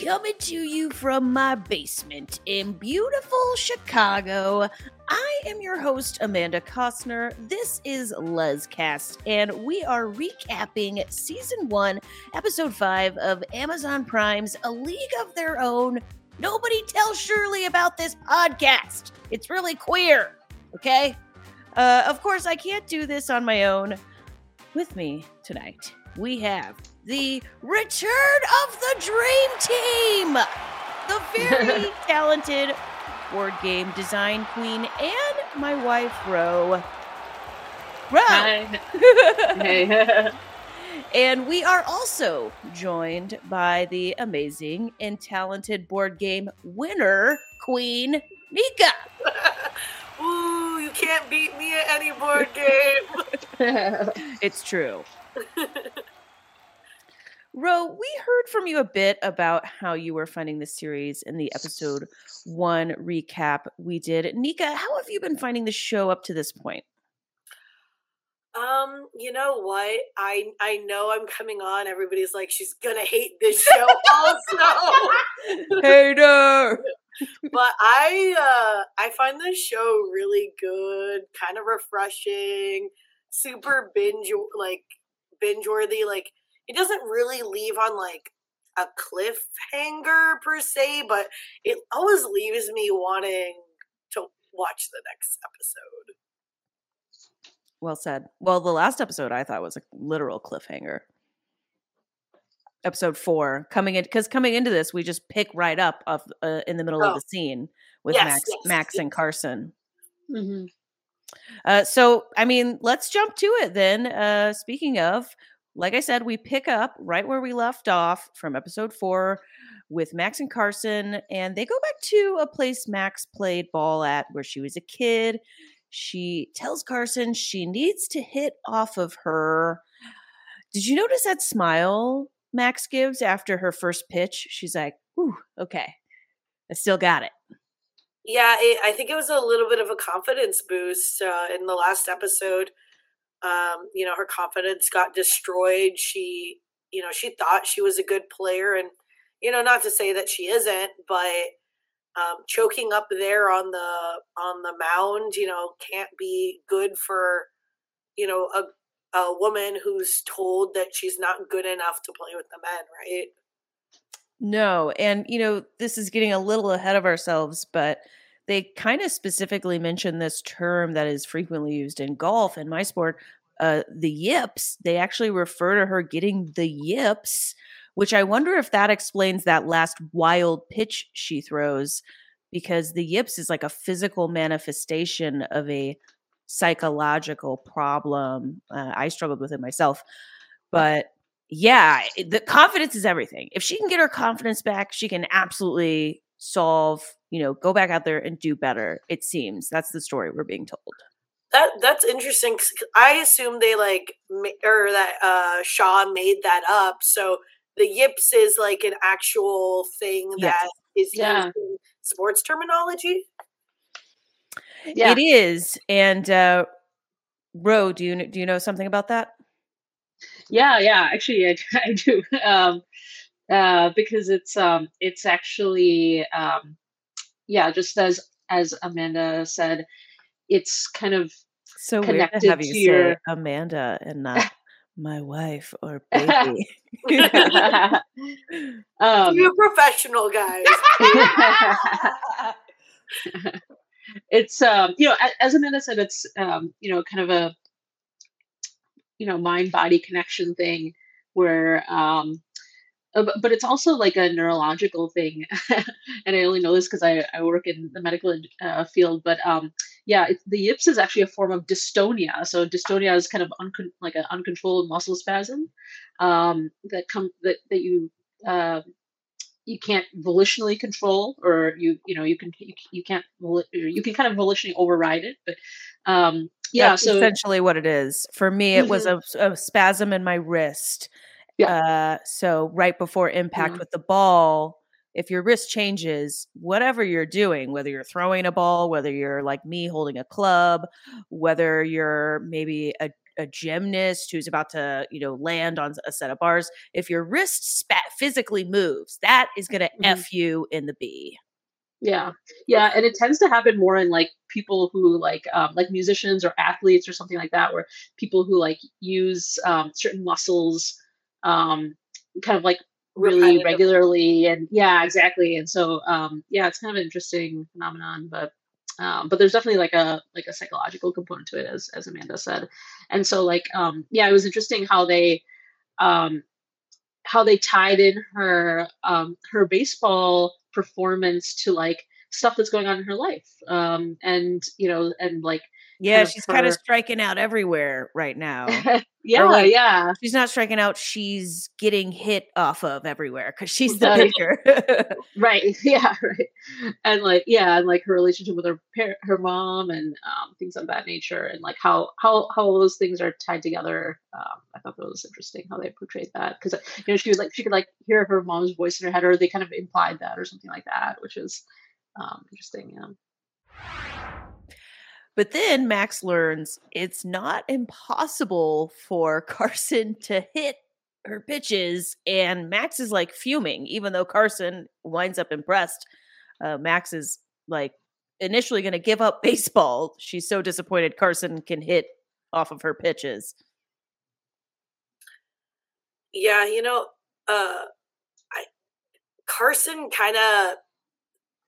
Coming to you from my basement in beautiful Chicago, I am your host, Amanda Costner. This is LezCast, and we are recapping season one, episode five of Amazon Prime's A League of Their Own. Nobody tell Shirley about this podcast. It's really queer, okay? Uh, of course, I can't do this on my own. With me tonight, we have the return of the Dream Team, the very talented board game design queen, and my wife, Ro. Ro! Hi. hey. And we are also joined by the amazing and talented board game winner, Queen Nika. Ooh, you can't beat me at any board game. It's true. Ro, we heard from you a bit about how you were finding the series in the episode one recap we did. Nika, how have you been finding the show up to this point? um, you know what? I I know I'm coming on. Everybody's like, she's gonna hate this show also. Hater! but I uh I find this show really good, kind of refreshing, super binge like binge worthy. Like it doesn't really leave on like a cliffhanger per se, but it always leaves me wanting to watch the next episode. Well said. Well, the last episode I thought was a literal cliffhanger. Episode four coming in because coming into this, we just pick right up of uh, in the middle of Oh. the scene with Yes, Max, yes, Max, and yes. Carson. Mhm. Uh, so, I mean, let's jump to it then. Uh, speaking of, like I said, we pick up right where we left off from episode four with Max and Carson, and they go back to a place Max played ball at where she was a kid. She tells Carson she needs to hit off of her. Did you notice that smile Max gives after her first pitch? She's like, Ooh, okay, I still got it. Yeah, it, I think it was a little bit of a confidence boost uh, in the last episode. Um, you know, her confidence got destroyed. She, you know, she thought she was a good player, and you know, not to say that she isn't, but um, choking up there on the on the mound, you know, can't be good for you know a a woman who's told that she's not good enough to play with the men, right? No, and you know, this is getting a little ahead of ourselves, but they kind of specifically mention this term that is frequently used in golf and my sport, uh, the yips. They actually refer to her getting the yips, which I wonder if that explains that last wild pitch she throws, because the yips is like a physical manifestation of a psychological problem. Uh, I struggled with it myself, but yeah, the confidence is everything. If she can get her confidence back, she can absolutely solve, you know, go back out there and do better. It seems that's the story we're being told. That that's interesting. 'cause I assume they like ma- or that uh Shaw made that up. So the yips is like an actual thing Yes. that is Yeah. used in sports terminology. Yeah. It is. And uh Ro, do you kn- do you know something about that? Yeah, yeah. Actually, I, I do. Um, uh, because it's um, it's actually um, yeah. Just as as Amanda said, it's kind of So weird to have you to say your- Amanda and not my wife or baby. um, You're professional guys. it's um you know as amanda said it's um you know kind of a you know mind body connection thing where um bu- but it's also like a neurological thing and i only know this because I, I work in the medical uh, field but um yeah it, the yips is actually a form of dystonia so dystonia is kind of uncon- like an uncontrolled muscle spasm um that come that that you uh, you can't volitionally control or you you know you can you, you can't you can kind of volitionally override it but um yeah That's so essentially what it is. For me, it was a, a spasm in my wrist. Uh, so right before impact Mhm. with the ball, if your wrist changes, whatever you're doing, whether you're throwing a ball, whether you're like me holding a club, whether you're maybe a, a gymnast who's about to, you know, land on a set of bars, if your wrist spat physically moves, that is going to Mhm. F you in the B. Yeah, yeah, and it tends to happen more in like people who like um, like musicians or athletes or something like that, where people who like use um, certain muscles, um, kind of like really Repetitive. regularly, and yeah, exactly. And so um, yeah, it's kind of an interesting phenomenon, but um, but there's definitely like a like a psychological component to it, as as Amanda said. And so like um, yeah, it was interesting how they um, how they tied in her um, her baseball performance to like stuff that's going on in her life um, and you know and like Yeah, of she's kind of striking out everywhere right now. yeah like- yeah she's not striking out, she's getting hit off of everywhere because she's the Right. pitcher. right yeah right and like yeah and like her relationship with her par- her mom and um, things of that nature and like how how how all those things are tied together um, i thought that was interesting how they portrayed that because you know she was like she could like hear her mom's voice in her head or they kind of implied that or something like that which is um, interesting yeah But then Max learns it's not impossible for Carson to hit her pitches, and Max is like fuming, even though Carson winds up impressed. Uh, Max is like initially going to give up baseball. She's so disappointed Carson can hit off of her pitches. Yeah, you know, uh I Carson kind of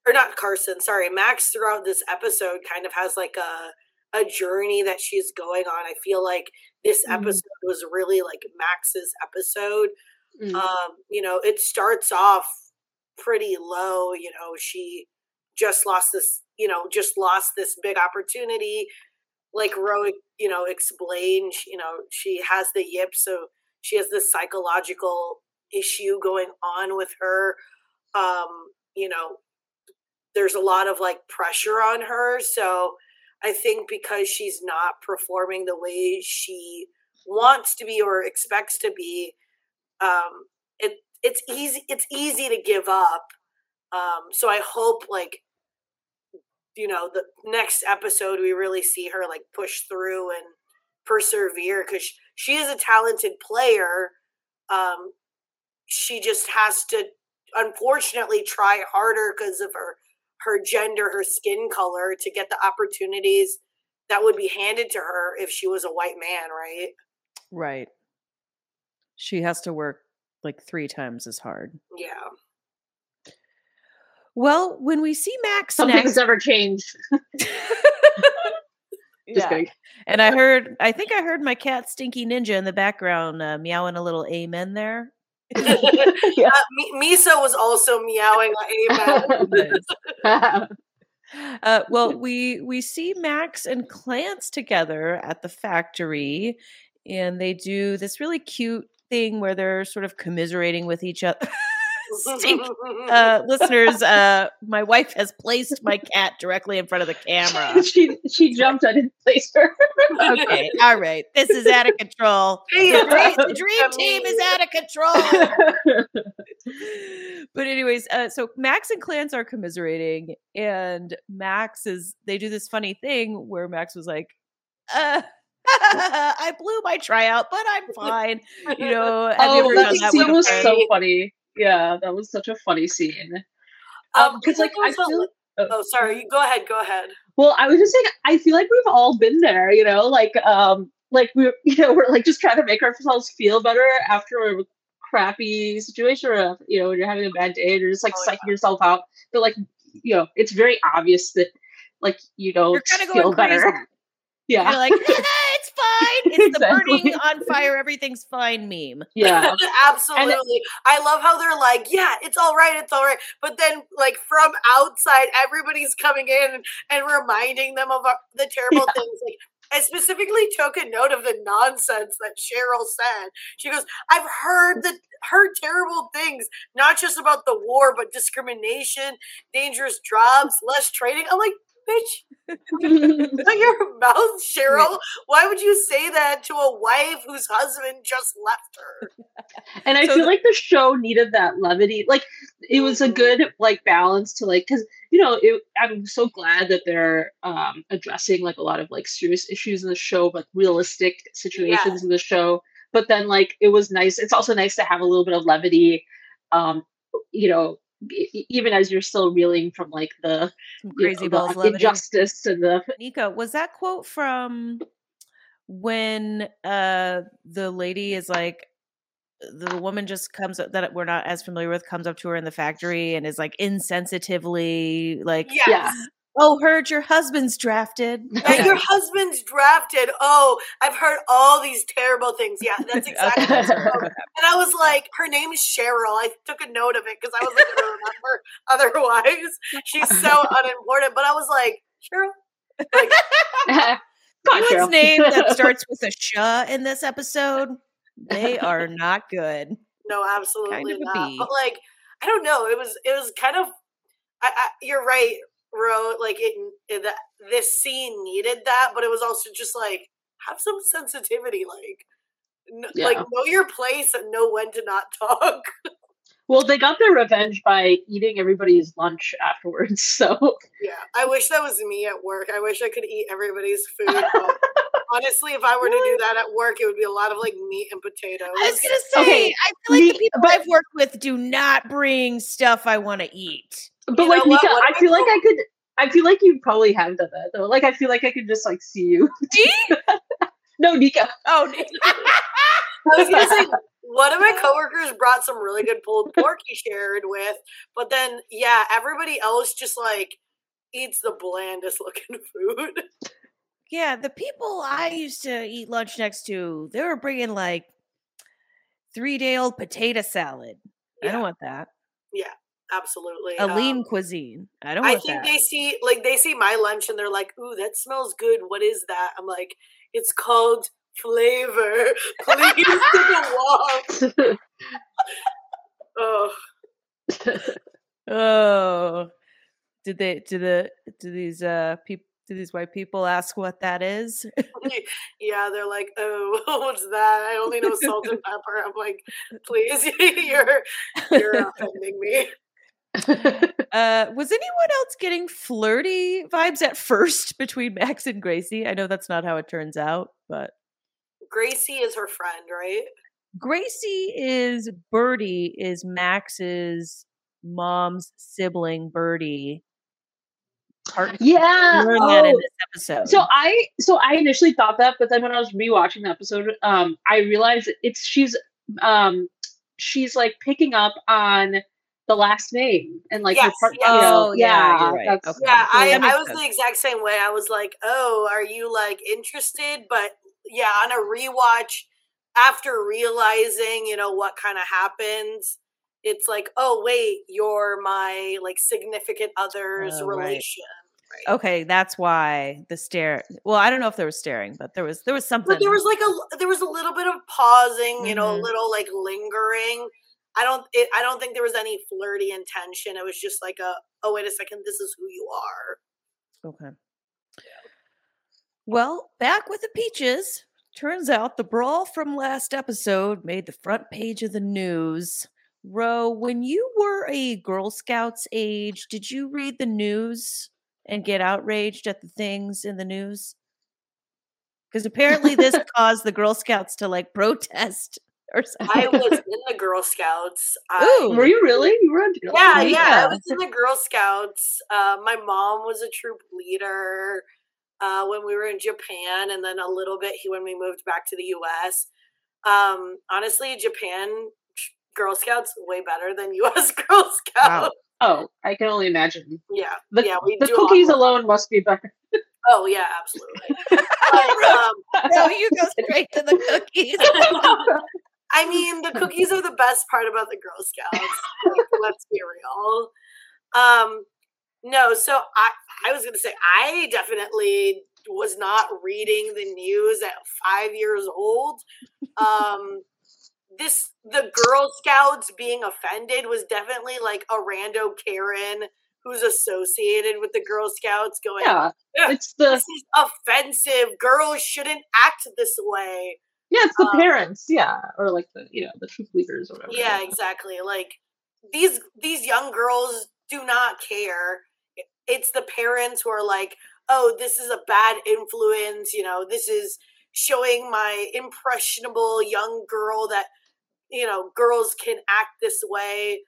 or not Carson, sorry, Max throughout this episode kind of has like a a journey that she's going on. I feel like this Mhm. episode was really like Max's episode. Mm. Um, you know, it starts off pretty low, you know, she just lost this, you know, just lost this big opportunity. Like Ro, you know, explained, you know, she has the yip, so she has this psychological issue going on with her. Um, you know, there's a lot of like pressure on her. So I think because she's not performing the way she wants to be or expects to be, um, it it's easy it's easy to give up. Um, so I hope like you know the next episode we really see her like push through and persevere because she is a talented player. Um, she just has to unfortunately try harder because of her her gender, her skin color to get the opportunities that would be handed to her if she was a white man, right? Right. She has to work like three times as hard. Yeah. Well, when we see Max some next, things never change just Yeah. kidding And I heard, I think I heard my cat Stinky Ninja in the background uh, meowing a little amen there. Uh, Mi- Misa was also meowing amen. Uh, well, we we see Max and Clance together at the factory, and they do this really cute thing where they're sort of commiserating with each other. Stink. uh, listeners, uh, my wife has placed my cat directly in front of the camera. she she jumped. I didn't place her. Okay, all right, this is out of control. Hey, The dream, the dream team is out of control. but anyways, uh, so Max and Clance are commiserating, and Max is they do this funny thing where Max was like, uh, "I blew my tryout, but I'm fine." You know, have you oh, ever that that scene was so funny. Yeah, that was such a funny scene. Um, Um, 'cause, like, I feel- oh. oh, sorry. you- Go ahead. Go ahead. Well, I was just saying, I feel like we've all been there, you know, like, um, like we're, you know, we're like just trying to make ourselves feel better after a crappy situation, or you know, when you're having a bad day, and you're just like Oh, psyching yourself out. But like, you know, it's very obvious that, like, you don't You're going crazy. better. Yeah, You're like, it's fine. It's the burning on fire, everything's fine meme. yeah, Absolutely. I love how they're like, yeah, it's all right, it's all right. But then, like, from outside, everybody's coming in and reminding them of uh, the terrible things. Like, I specifically took a note of the nonsense that Cheryl said. She goes, I've heard the heard terrible things, not just about the war, but discrimination, dangerous jobs, less training. I'm like, bitch, shut your mouth, Cheryl. Why would you say that to a wife whose husband just left her? and I So feel like the show needed that levity. Like, it was a good like balance to like because you know it, i'm so glad that they're um addressing like a lot of like serious issues in the show but realistic situations Yeah. in the show but then like it was nice it's also nice to have a little bit of levity um you know even as you're still reeling from like the Some you crazy know, balls the injustice and the Nika, was that quote from when uh the lady is like the woman just comes up that we're not as familiar with comes up to her in the factory and is like insensitively like Yes. Oh heard your husband's drafted your husband's drafted. Oh, I've heard all these terrible things. Yeah, that's exactly Okay, that's what right. it. And I was like, her name is Cheryl. I took a note of it because I wasn't going to remember otherwise. She's so unimportant. But I was like, Cheryl? Like, Anyone's name that starts with a sh in this episode, they are not good. no, absolutely of not. But like, I don't know. It was, it was kind of, I, I, you're right, Ro. Like, it, it, that this scene needed that, but it was also just like, have some sensitivity. Like, n- like know your place and know when to not talk. well they got their revenge by eating everybody's lunch afterwards so Yeah, I wish that was me at work. I wish I could eat everybody's food. Honestly, if I were to do that at work, it would be a lot of like meat and potatoes. I was gonna say, Okay, I feel like the me- people but- I've worked with do not bring stuff I want to eat. But You like know? Nika, I I feel like I could. I feel like you probably have done that though. Like I feel like I could just like see you. Me? no, Nika. Oh, I was gonna say one of my coworkers brought some really good pulled pork he shared with, but then yeah, everybody else just like eats the blandest looking food. yeah. The people I used to eat lunch next to, they were bringing like three day old potato salad. I don't want that. Absolutely, A lean Um, cuisine. I don't know. I think that. they see like they see my lunch and they're like, "Ooh, that smells good. What is that?" I'm like, "It's called flavor. Please take a walk." Oh, oh, did they? Do the? Do these uh people? Do these white people ask what that is? yeah, they're like, "Oh, what's that? I only know salt and pepper." I'm like, "Please, you're you're offending me." Uh, was anyone else getting flirty vibes at first between Max and Gracie? I know that's not how it turns out, but Gracie is her friend, right? Gracie is Bertie is Max's mom's sibling. Bertie. Part- yeah. we learned that in oh. this episode. So I so I initially thought that, but then when I was rewatching the episode, um, I realized it's she's um she's like picking up on the last name and like her Yes, part, yes. you know, Oh, yeah, you're right. Okay. Yeah, I, I was sense. the exact same way. I was like, "Oh, are you like interested?" But yeah, on a rewatch, after realizing, you know, what kind of happens, it's like, "Oh, wait, you're my like significant other's Oh, right. relation." okay, that's why the stare. Well, I don't know if there was staring, but there was there was something. But there was like a there was a little bit of pausing, you know, a Mhm. little like lingering. I don't it, I don't think there was any flirty intention. It was just like a oh wait a second, this is who you are. Okay. Well, back with the peaches. Turns out the brawl from last episode made the front page of the news. Ro, when you were a Girl Scouts age, did you read the news and get outraged at the things in the news? Because apparently this caused the Girl Scouts to like protest or something. I was in the Girl Scouts. I, Ooh. Were you really? You were on Girl Yeah, Scouts? yeah. I was in the Girl Scouts. Uh, my mom was a troop leader uh, when we were in Japan, and then a little bit he- when we moved back to the U.S. Um, honestly, Japan Girl Scouts way better than U.S. Girl Scouts. Oh, I can only imagine. Yeah, The, yeah. We the do cookies alone must be better. Oh yeah, absolutely. But, um, no, you go straight to the cookies. I mean, the cookies are the best part about the Girl Scouts. Like, let's be real. Um, no, so I I was gonna say I definitely was not reading the news at five years old. Um, this the Girl Scouts being offended was definitely like a rando Karen who's associated with the Girl Scouts going, yeah, it's the this is offensive. Girls shouldn't act this way. Yeah, it's the um, parents. Yeah, or like the you know the troop leaders or whatever. Yeah, exactly. Like these these young girls do not care. It's the parents who are like, "Oh, this is a bad influence." You know, this is showing my impressionable young girl that you know girls can act this way.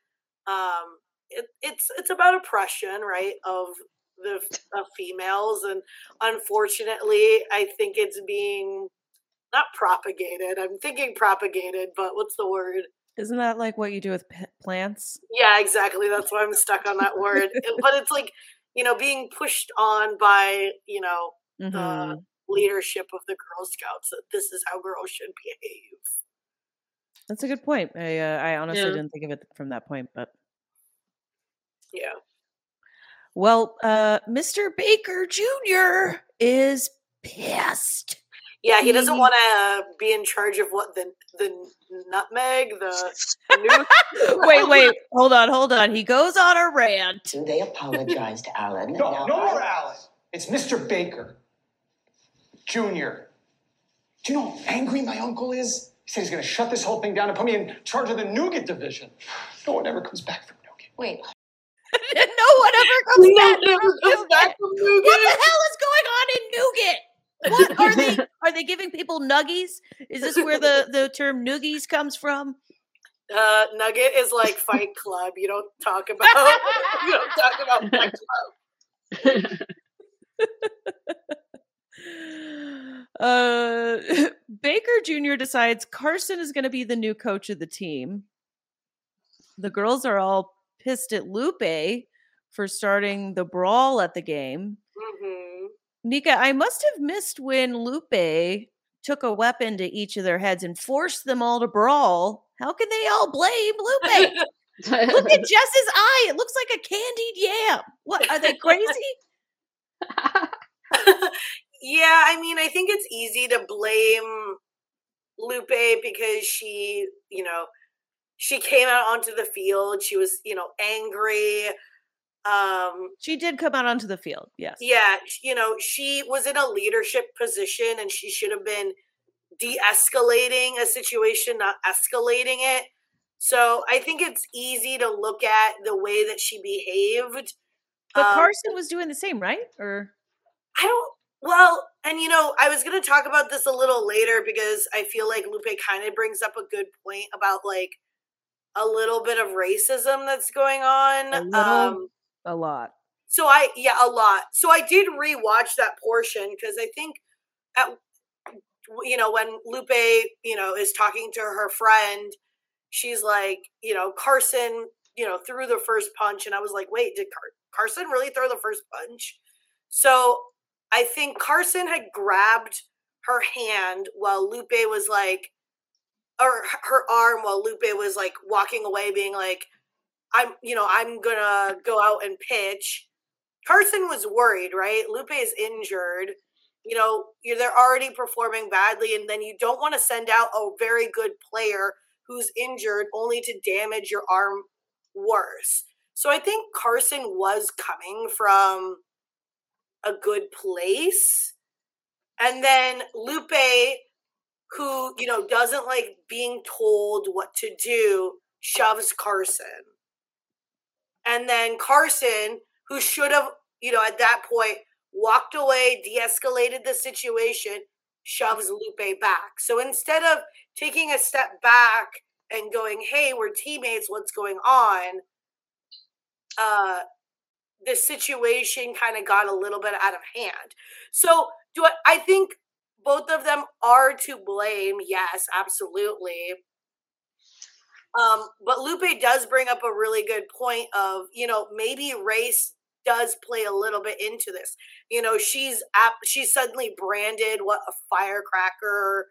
Um, it, it's it's about oppression, right? Of the of females, and unfortunately, I think it's being not propagated. I'm thinking propagated, but what's the word? Isn't that like what you do with p- plants? Yeah, exactly. That's why I'm stuck on that word. but it's like, you know, being pushed on by, you know, mm-hmm. the leadership of the Girl Scouts that this is how girls should behave. That's a good point. I uh, I honestly yeah. didn't think of it from that point, but yeah. Well, uh, Mr. Baker Jr. is pissed. Yeah, he doesn't mm-hmm. want to be in charge of what the the nutmeg, the new. wait, wait, hold on, hold on. He goes on a rant. They apologize to Alan. No, no more Alan. It's Mr. Baker Jr. Do you know how angry my uncle is? He said he's going to shut this whole thing down and put me in charge of the nougat division. No one ever comes back from nougat. Wait. no one ever comes back, from, comes back from nougat. What the hell is going on in nougat? What are they? Are they giving people nuggies? Is this where the the term noogies comes from? Uh, nugget is like Fight Club. You don't talk about you don't talk about Fight Club. uh, Baker Jr. decides Carson is going to be the new coach of the team. The girls are all pissed at Lupe for starting the brawl at the game. Mm-hmm. Nika, I must have missed when Lupe took a weapon to each of their heads and forced them all to brawl. How can they all blame Lupe? Look at Jess's eye. It looks like a candied yam. What are they crazy? yeah, I mean, I think it's easy to blame Lupe because she, you know, she came out onto the field. She was, you know, angry. Um, she did come out onto the field. Yes. Yeah. You know, she was in a leadership position and she should have been de escalating a situation, not escalating it. So I think it's easy to look at the way that she behaved. But um, Carson was doing the same, right? Or I don't. Well, and you know, I was going to talk about this a little later because I feel like Lupe kind of brings up a good point about like a little bit of racism that's going on. A little, um, a lot. So I yeah, a lot. So I did rewatch that portion because I think at you know when Lupe you know is talking to her friend, she's like you know Carson you know threw the first punch, and I was like, wait, did Car- Carson really throw the first punch? So I think Carson had grabbed her hand while Lupe was like, or her arm while Lupe was like walking away, being like, I'm, you know, I'm gonna go out and pitch. Carson was worried, right? Lupe is injured. You know, they're already performing badly, and then you don't want to send out a very good player who's injured only to damage your arm worse. So I think Carson was coming from a good place. And then Lupe, who, you know, doesn't like being told what to do, shoves Carson. And then Carson, who should have, you know, at that point walked away, de escalated the situation, shoves Lupe back. So instead of taking a step back and going, hey, we're teammates, what's going on? Uh, the situation kind of got a little bit out of hand. So do I, I think both of them are to blame. Yes, absolutely. Um, but Lupe does bring up a really good point of, you know, maybe race does play a little bit into this. You know, she's at, she's suddenly branded what a firecracker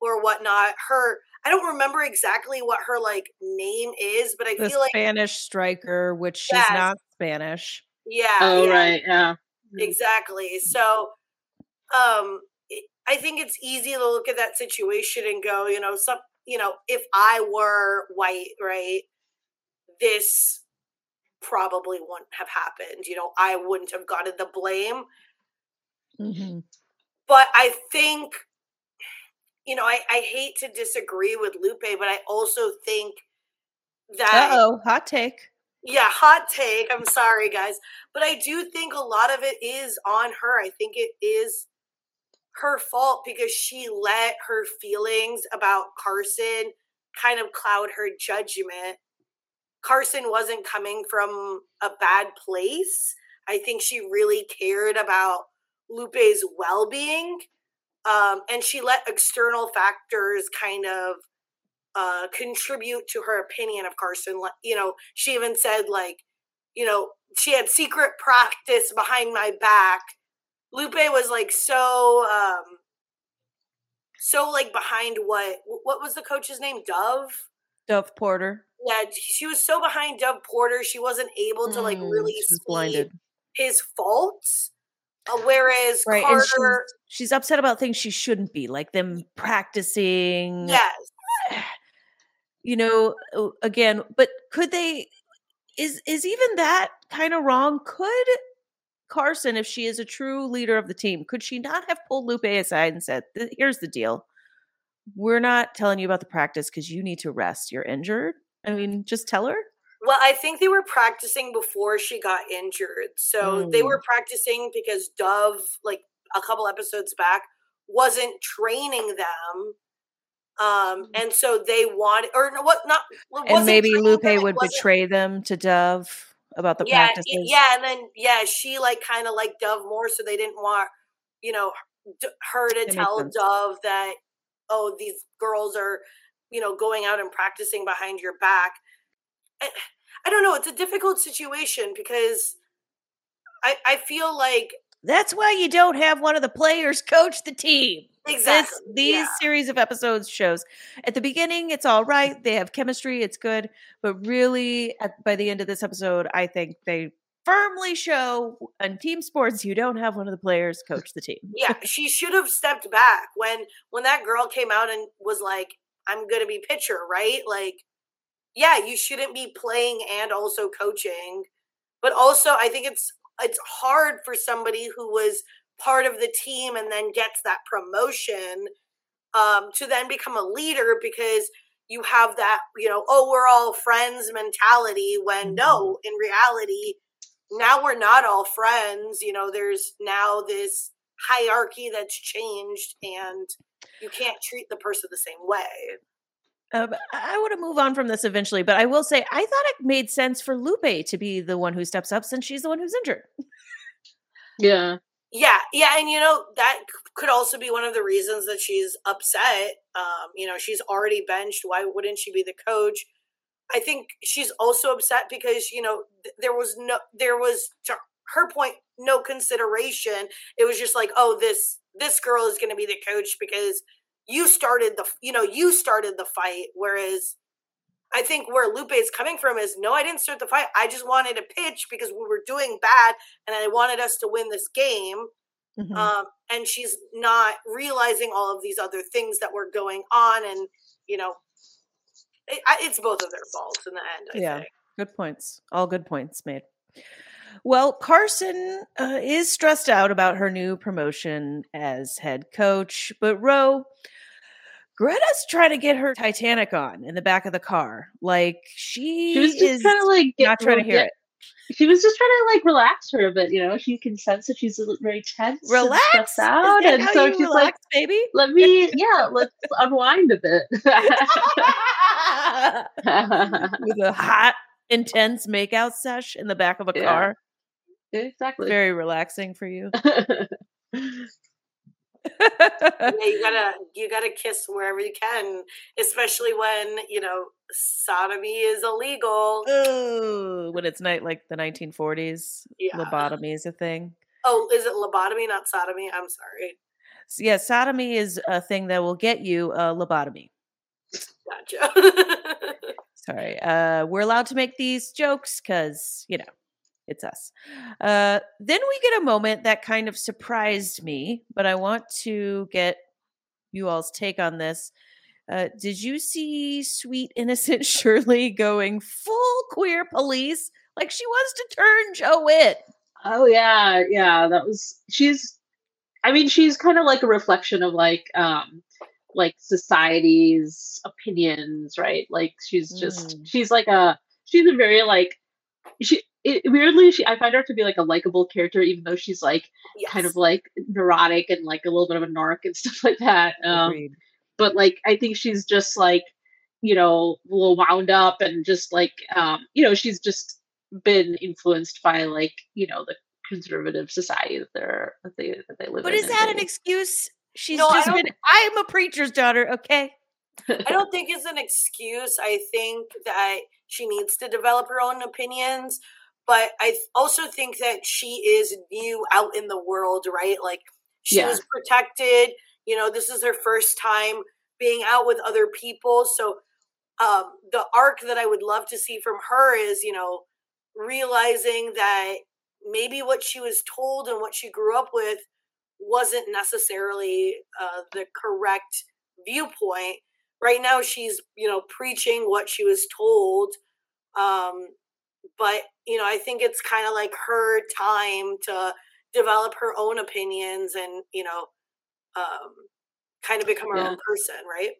or whatnot. Her I don't remember exactly what her like name is, but I the feel like Spanish striker, which she's yes. not Spanish. Yeah. Oh yeah. right, yeah. Exactly. So um I think it's easy to look at that situation and go, you know, some you know, if I were white, right, this probably wouldn't have happened. You know, I wouldn't have gotten the blame. Mm-hmm. But I think, you know, I, I hate to disagree with Lupe, but I also think that oh, hot take. yeah, hot take. I'm sorry, guys, but I do think a lot of it is on her. I think it is her fault because she let her feelings about Carson kind of cloud her judgment. Carson wasn't coming from a bad place. I think she really cared about Lupe's well being. Um, and she let external factors kind of uh, contribute to her opinion of Carson. You know, she even said, like, you know, she had secret practice behind my back. Lupe was like so, um, so like behind what? What was the coach's name? Dove. Dove Porter. Yeah, she was so behind Dove Porter, she wasn't able to like Mm, really was see blinded. his faults. Uh, whereas Right, and she's, Carter, she's upset about things she shouldn't be, like them practicing. yes, You know, again, but could they? Is is even that kind of wrong? Could Carson, if she is a true leader of the team, could she not have pulled Lupe aside and said, "Th- "Here's the deal. We're not telling you about the practice because you need to rest. You're injured." I mean, just tell her. Well, I think they were practicing before she got injured. So they Mm. were practicing because Dove, like a couple episodes back, wasn't training them. Um, and so they wanted, or no, what? Not Mm. and maybe Lupe them, would betray them to Dove about the yeah, practices. yeah, and then yeah, she like kind of like Dove more, so they didn't want you know d- her to tell. Dove that oh these girls are you know going out and practicing behind your back. I, I don't know. It's a difficult situation because I I feel like That's why you don't have one of the players coach the team. Exactly This these yeah. series of episodes shows at the beginning it's all right, they have chemistry, it's good, but really at, by the end of this episode, I think they firmly show in team sports you don't have one of the players coach the team. yeah she should have stepped back when when that girl came out and was like i'm gonna be pitcher right like yeah you shouldn't be playing and also coaching but also i think it's it's hard for somebody who was part of the team and then gets that promotion um, to then become a leader because you have that you know oh we're all friends mentality when no in reality now we're not all friends you know there's now this hierarchy that's changed and you can't treat the person the same way Um, I want to move on from this eventually, but I will say I thought it made sense for Lupe to be the one who steps up since she's the one who's injured. Yeah. Yeah yeah and you know that could also be one of the reasons that she's upset um you know she's already benched why wouldn't she be the coach? I think she's also upset because you know th- there was no there was to her point no consideration. It was just like oh this this girl is going to be the coach because you started the you know you started the fight whereas I think where Lupe is coming from is no, I didn't start the fight. I just wanted to pitch because we were doing bad and I wanted us to win this game. Mhm. Um, and she's not realizing all of these other things that were going on. And, you know, it, it's both of their faults in the end, I Yeah. think. Good points. All good points made. Well, Carson uh, is stressed out about her new promotion as head coach, but Ro, Greta's trying to get her Titanic on in the back of the car. Like she, She was just trying to like get not trying to hear get- it. She was just trying to like relax her a bit, you know. She can sense that she's very tense, and Relax, Is out, and so she's like, relax, baby. "Let me, yeah, let's unwind a bit." With a hot, intense makeout sesh in the back of a Yeah. car, exactly. very relaxing for you. Yeah, you gotta you gotta kiss wherever you can, especially when, you know, sodomy is illegal. Ooh, when it's night like the 1940s, Yeah. lobotomy is a thing. Oh, is it lobotomy, not sodomy? I'm sorry. S- Yeah, sodomy is a thing that will get you a lobotomy. Gotcha. Sorry, uh, we're allowed to make these jokes because you know it's us. Uh, then we get a moment that kind of surprised me, but I want to get you all's take on this. Uh, did you see sweet innocent Shirley going full queer police like she wants to turn Joe Witt? oh yeah, yeah. That was she's. I mean, she's kind of like a reflection of like um like society's opinions, right? Like she's just Mm. she's like a she's a very like she it, weirdly she I find her to be like a likable character even though she's like yes. kind of like neurotic and like a little bit of a narc and stuff like that. Um Agreed. but like I think she's just like you know a little wound up and just like um you know she's just been influenced by like you know the conservative society that they're that they that they live But in. is that an excuse? She's No, just been. I'm a preacher's daughter. Okay. I don't think it's an excuse. I think that she needs to develop her own opinions, but I also think that she is new out in the world, right? Like she Yeah. was protected. You know, this is her first time being out with other people. So um, the arc that I would love to see from her is, you know, realizing that maybe what she was told and what she grew up with wasn't necessarily uh, the correct viewpoint right now she's you know preaching what she was told um but you know i think it's kind of like her time to develop her own opinions and you know um kind of become her Yeah. own person right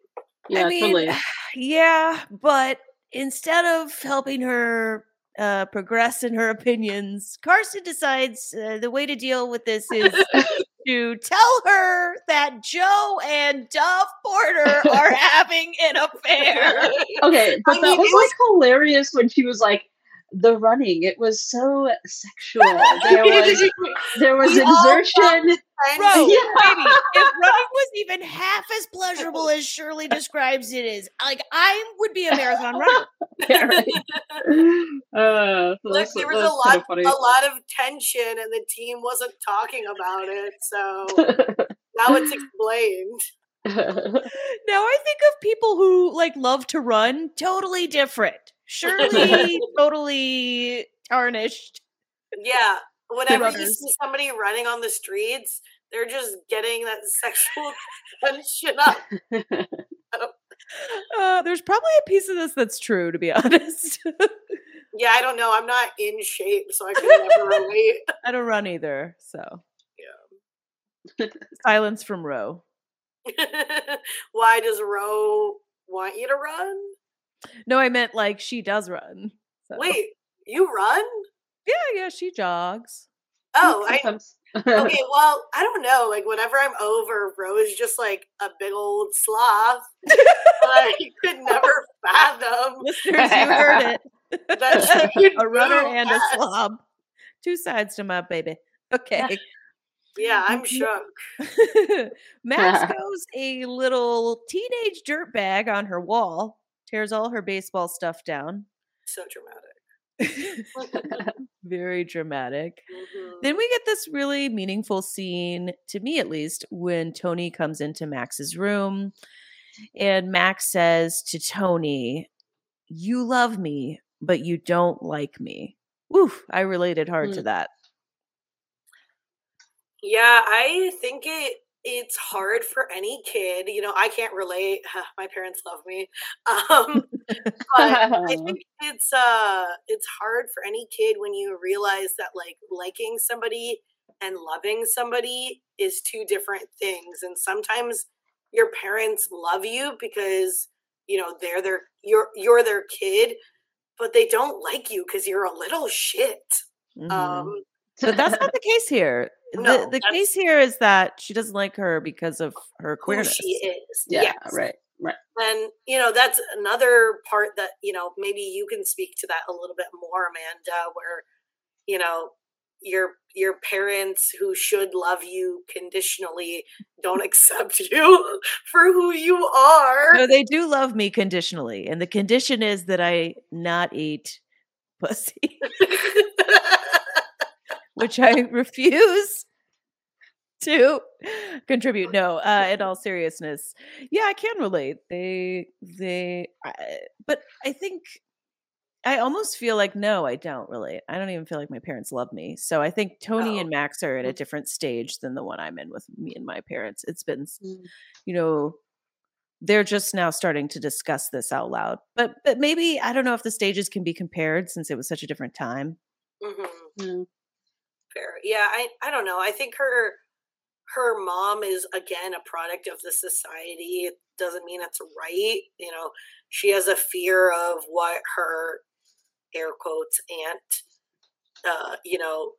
yeah I mean, totally yeah, but instead of helping her uh, progress in her opinions, Carson decides uh, the way to deal with this is to tell her that Jo and Dove Porter are having an affair. okay but I that mean, was was- like hilarious when she was like the running it was so sexual there was there was exertion And Bro, Yeah. baby, if running was even half as pleasurable as Shirley describes it is, like I would be a marathon runner. Yeah, right. uh, like that's- there was a lot kinda a lot of tension and the team wasn't talking about it so now it's explained Now I think of people who like love to run totally different. Shirley totally tarnished. Yeah. Whenever you see somebody running on the streets, they're just getting that sexual tension up. Uh, there's probably a piece of this that's true, to be honest. Yeah, I don't know. I'm not in shape, so I can never relate. I don't run either, so Yeah. silence from Ro. Why does Ro want you to run? No, I meant like she does run. So. Wait, you run? yeah, yeah, she jogs. Oh, I okay. Well, I don't know. Like whenever I'm over, Ro is just like a big old sloth. I could never fathom Listeners, you heard it. that a runner move and a slob. Two sides to my baby. Okay. Yeah, I'm shook. Max goes a little teenage dirtbag on her wall, tears all her baseball stuff down. So dramatic. Very dramatic. Mhm. Then we get this really meaningful scene, to me at least, when Toni comes into Max's room and Max says to Toni, You love me, but you don't like me. Oof, I related hard to Mm. that. Yeah, I think it it's hard for any kid. You know, I can't relate. My parents love me. Um, but I think it's uh it's hard for any kid when you realize that like liking somebody and loving somebody is two different things and sometimes your parents love you because you know they're their you're you're their kid but they don't like you because you're a little shit Mhm. um but that's not the case here. No, the the case here is that she doesn't like her because of her queerness. she is yeah, yes. right, right. and you know that's another part that you know maybe you can speak to that a little bit more amanda where you know your your parents who should love you conditionally don't accept you for who you are No, they do love me conditionally, and the condition is that I not eat pussy, which I refuse to contribute. No, uh, in all seriousness, yeah, I can relate. They, they, I, but I think I almost feel like no, I don't relate. I don't even feel like my parents love me. So I think Toni Oh. and Max are at a different stage than the one I'm in with me and my parents. It's been Mm. you know they're just now starting to discuss this out loud but but maybe i don't know if the stages can be compared since it was such a different time Mhm. Mm. Fair. Yeah, I I don't know. I think her her mom is again a product of the society. It doesn't mean it's right. You know, she has a fear of what her air quotes aunt uh, you know,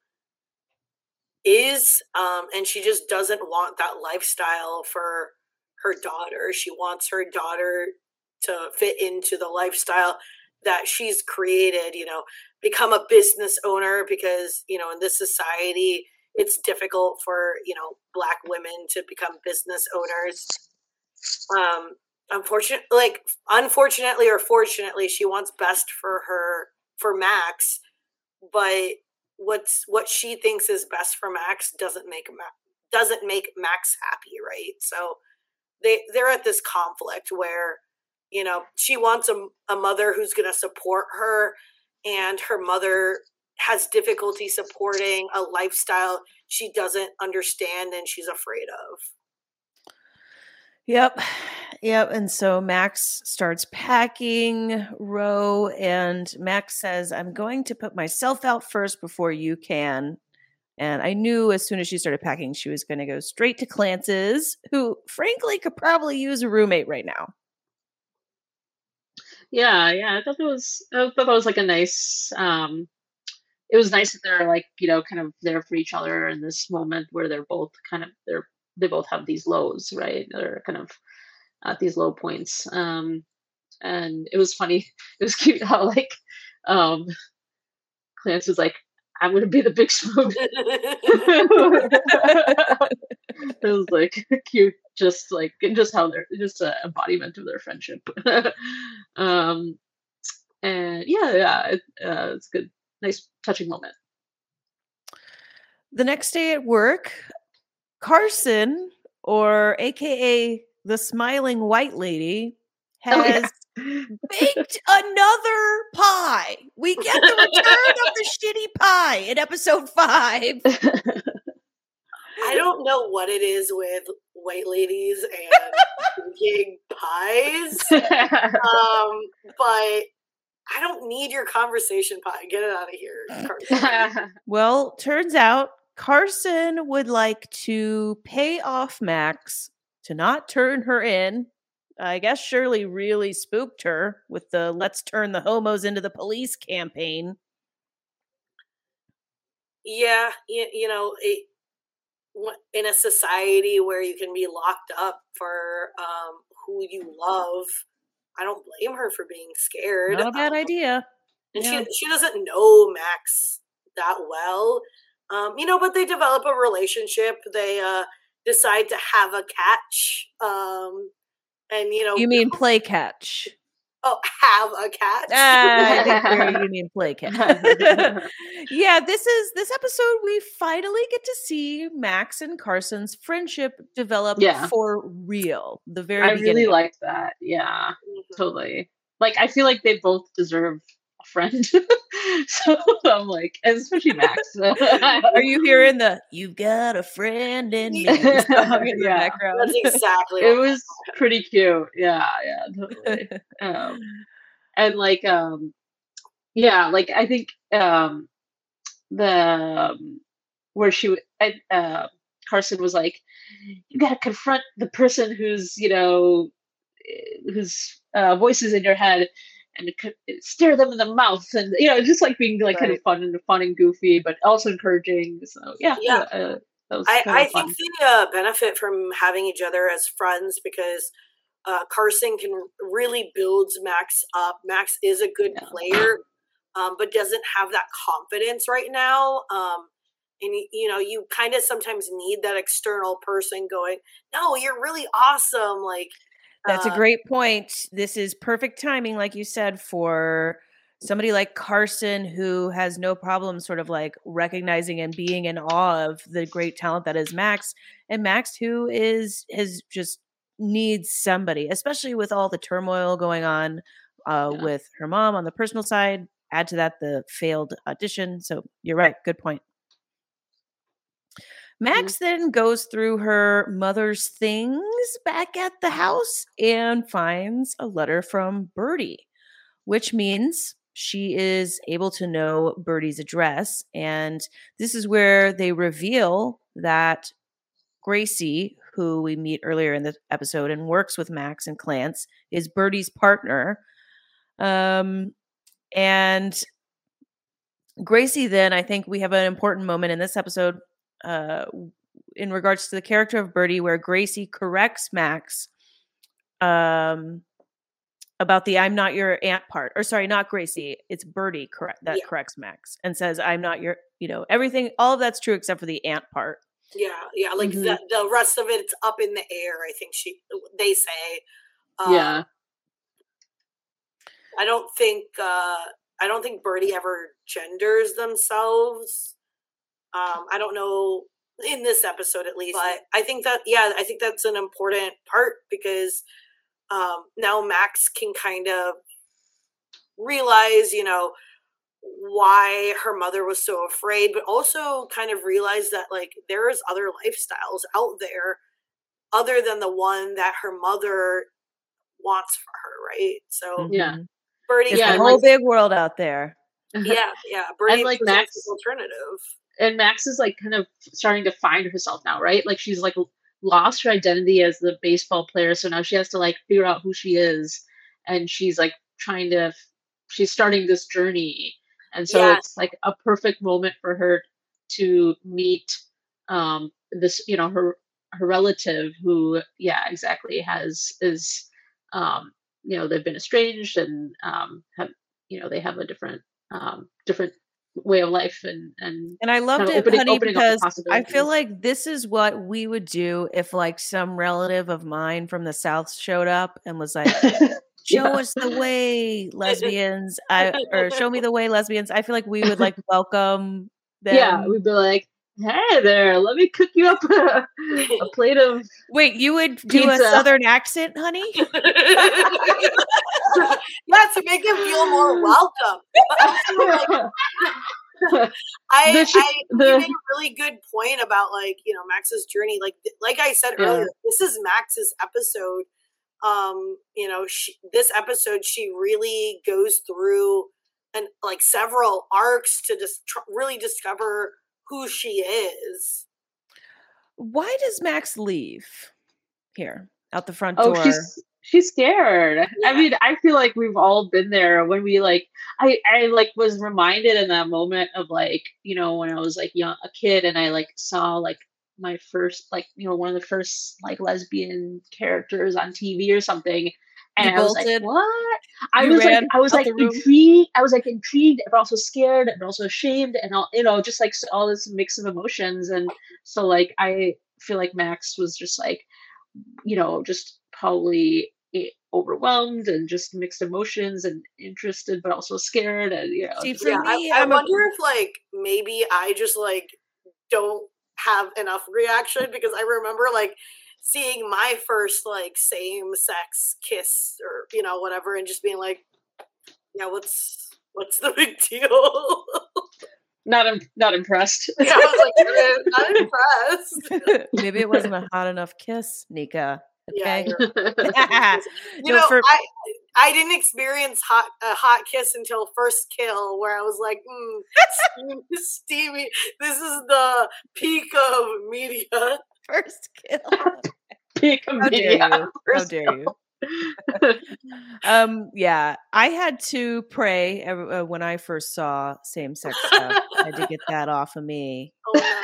is um, and she just doesn't want that lifestyle for her daughter. She wants her daughter to fit into the lifestyle that she's created, you know, become a business owner because, you know, in this society it's difficult for, you know, black women to become business owners. Um unfortunately like unfortunately or fortunately she wants best for her for Max, but what's what she thinks is best for Max doesn't make Max doesn't make Max happy, right? So they they're at this conflict where you know she wants a, a mother who's going to support her and her mother has difficulty supporting a lifestyle she doesn't understand and she's afraid of Yep. Yep. And so Max starts packing Ro, and Max says, I'm going to put myself out first before you can. And I knew as soon as she started packing, she was going to go straight to Clance's, who frankly could probably use a roommate right now. Yeah, yeah. I thought that was I thought that was like a nice um it was nice that they're like, you know, kind of there for each other in this moment where they're both kind of they're they both have these lows, right? They're kind of at these low points. Um, and it was funny. It was cute how like um, Clance was like, "I'm gonna be the big spoon." it was like cute, just like just how they're just an embodiment of their friendship. um, and yeah, yeah, it, uh, it's good, nice, touching moment. The next day at work, Carson, or AKA the smiling white lady, has oh, yeah. baked another pie. We get the return of the shitty pie in episode five. I don't know what it is with white ladies and baking pies, um, but I don't need your conversation pie. Get it out of here. Carson. well, turns out Carson would like to pay off Max to not turn her in. I guess Shirley really spooked her with the let's turn the homos into the police campaign. Yeah, you, you know, it, in a society where you can be locked up for um, who you love, I don't blame her for being scared. Not a bad um, idea. And yeah. she she doesn't know Max that well. Um, you know, but they develop a relationship. They uh, decide to have a catch. Um, and you know, you mean play catch? Oh, have a catch. Ah, you mean play catch. yeah, this is this episode. We finally get to see Max and Carson's friendship develop yeah. for real. The very I beginning. really like that. Yeah, mm-hmm. totally. Like I feel like they both deserve friend. so I'm like, especially Max. Are you hearing the "You've got a friend in me" song in yeah, background? That's exactly. it was pretty cute. Yeah, yeah, totally. um, and like, um, yeah, like I think um, the um, where she uh, Carson was like, you got to confront the person who's you know eh, whose uh, voices in your head and stare them in the mouth and you know just like being like right. kind of fun and fun and goofy but also encouraging so yeah yeah uh, I, I think they uh, benefit from having each other as friends because uh, Carson can really builds Max up. Max is a good yeah. player, um, but doesn't have that confidence right now. Um, and you know, you kind of sometimes need that external person going, "No, you're really awesome!" Like that's a great point. This is perfect timing, like you said, for somebody like Carson who has no problem sort of like recognizing and being in awe of the great talent that is Max and Max who is has just needs somebody especially with all the turmoil going on uh, yeah. with her mom on the personal side add to that the failed audition so you're right good point Mm-hmm. Max then goes through her mother's things back at the house and finds a letter from Bertie, which means she is able to know Bertie's address. And this is where they reveal that Gracie, who we meet earlier in the episode and works with Max and Clance, is Bertie's partner. Um, and Gracie, then I think we have an important moment in this episode uh, in regards to the character of Bertie, where Gracie corrects Max um, about the "I'm not your aunt" part, or sorry, not Gracie, it's Bertie correct that Yeah. corrects Max and says, "I'm not your," you know, everything, all of that's true except for the aunt part. Yeah, yeah. Like Mhm. the the rest of it's up in the air. I think she they say. Um, yeah. I don't think uh I don't think Bertie ever genders themselves. Um, I don't know in this episode at least, but I think that yeah, I think that's an important part because um, now Max can kind of realize, you know, why her mother was so afraid, but also kind of realize that like there is other lifestyles out there other than the one that her mother wants for her, right? So Yeah. Mhm. Bertie, Yeah, a whole like- big world out there. yeah, yeah. Bertie like Max- alternative. And Max is like kind of starting to find herself now, right? Like she's like lost her identity as the baseball player, so now she has to like figure out who she is, and she's like trying to, she's starting this journey, and so it's like a perfect moment for her to meet um this, you know, her her relative who, yeah, exactly has is, um, you know, they've been estranged and um have, you know, they have a different um different way of life and and And I loved of it, opening- honey, up the because I feel like this is what we would do if like some relative of mine from the South showed up and was like, show Yeah. us the way, lesbians. I or show me the way, lesbians. I feel like we would like welcome them. yeah, we'd be like, "Hey there, let me cook you up a, a plate of." Wait, you would do a southern accent, honey? yeah, to make him feel more welcome. I, The sh- I the- you made a really good point about like you know Max's journey. Like like I said Yeah. earlier, this is Max's episode. Um, you know, she, this episode she really goes through and like several arcs to just tr- really discover who she is. Why does Max leave here out the front oh, door? she's she's scared. I mean, I feel like we've all been there when we like. I I like was reminded in that moment of like you know when I was like young a kid and I like saw like my first like you know one of the first like lesbian characters on TV or something. And You I was like, bolted? "What?" I You was like, ran I was like intrigued. I was like intrigued, but also scared, and also ashamed, and all you know, just like all this mix of emotions. And so, like, I feel like Max was just like, you know, just probably eh, overwhelmed and just mixed emotions and interested, but also scared, and you know, See, for yeah, me, I, I I'm a- wonder if like maybe I just like don't have enough reaction because I remember like seeing my first like same sex kiss or you know whatever and just being like, yeah, what's what's the big deal? not im- not impressed. yeah, I was like, "Eh, not impressed. Maybe it wasn't a hot enough kiss, Nika. Yeah, Okay. you're- you No, know, for- I I didn't experience hot a hot kiss until first kill, where I was like, mm, steam- steamy. This is the peak of media. First kill. Pick a How dare you? How dare you? um yeah i had to pray uh, when i first saw same-sex stuff i had to get that off of me Oh,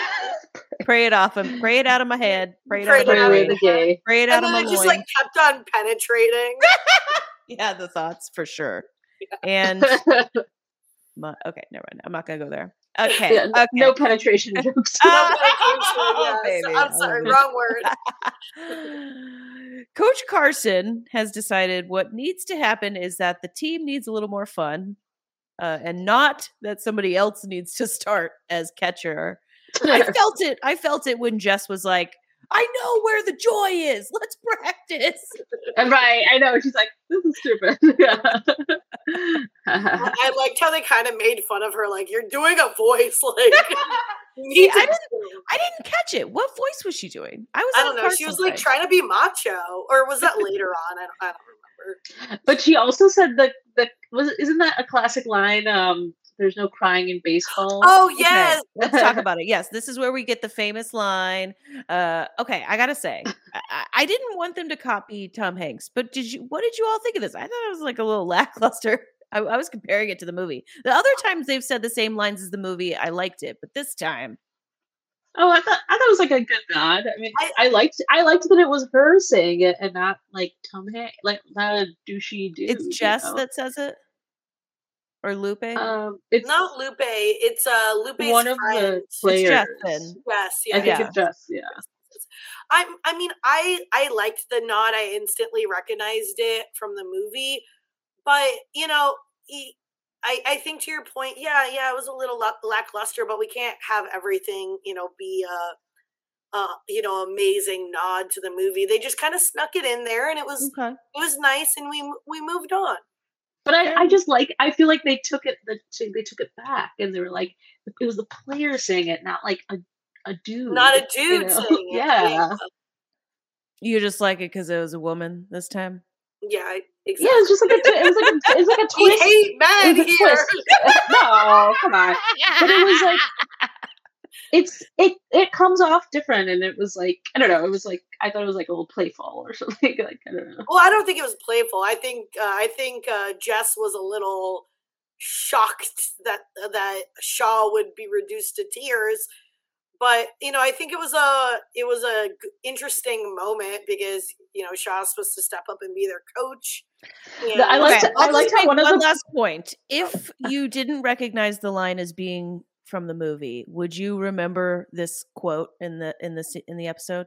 pray it off of pray it out of my head pray it Pray out of out. the gay. pray it out and of then my just loin like kept on penetrating. yeah the thoughts for sure and my, okay never mind i'm not gonna go there okay Yeah, okay No penetration jokes. No Oh, penetration, baby, yes. I I'm sorry, wrong word. Coach Carson has decided what needs to happen is that the team needs a little more fun, uh, and not that somebody else needs to start as catcher. I felt it. I felt it when Jess was like, "I know where the joy is. Let's practice." And right, I know. She's like, this is stupid. I I liked how they kind of made fun of her, like you're doing a voice, like you See, need I to- I didn't catch it. What voice was she doing? I was. I don't know. She was like trying to be macho, or was that later on? I don't, I don't remember. but she also said that that was isn't that a classic line? Um, there's no crying in baseball. Oh Okay, yes, let's talk about it. Yes, this is where we get the famous line. Uh, okay, I gotta say, I, I- didn't want them to copy Tom Hanks, but did you? What did you all think of this? I thought it was like a little lackluster. I, I was comparing it to the movie. The other times they've said the same lines as the movie, I liked it, but this time, Oh, I thought I thought it was like a good nod. I mean, I- I, liked I liked that it was her saying it and not like Tom Hanks, like not a douchey dude. it's you Jess know? that says it, or Lupe. um, it's not Lupe. It's uh Lupe's one of friend. the players. Jess then. Yes, I think Yeah. it's Jess. Yeah. I I mean I I liked the nod. I instantly recognized it from the movie, but you know, he, I I think to your point, yeah, yeah, it was a little lackluster, but we can't have everything you know be a, uh you know amazing nod to the movie. They just kind of snuck it in there, and it was Okay. it was nice, and we we moved on. But I, I just like I feel like they took it the they took it back and they were like it was the player saying it, not like a a dude. Not a you dude know? saying it. yeah. You just like it because it was a woman this time. yeah, I- Yeah, it's just like a twi- it was like a, it's like a we twist. hate men It was a here. twist. no, come on. But it was like it's it it comes off different and it was like I don't know, it was like I thought it was like a little playful or something. Like I don't know. Well, I don't think it was playful. I think uh, I think uh, Jess was a little shocked that that Shaw would be reduced to tears. But you know, I think it was a it was a g- interesting moment because you know Shaw's supposed to step up and be their coach. The- I like. liked Okay, I I'll liked just make one of one the- last point. If you didn't recognize the line as being from the movie, would you remember this quote in the in the in the episode?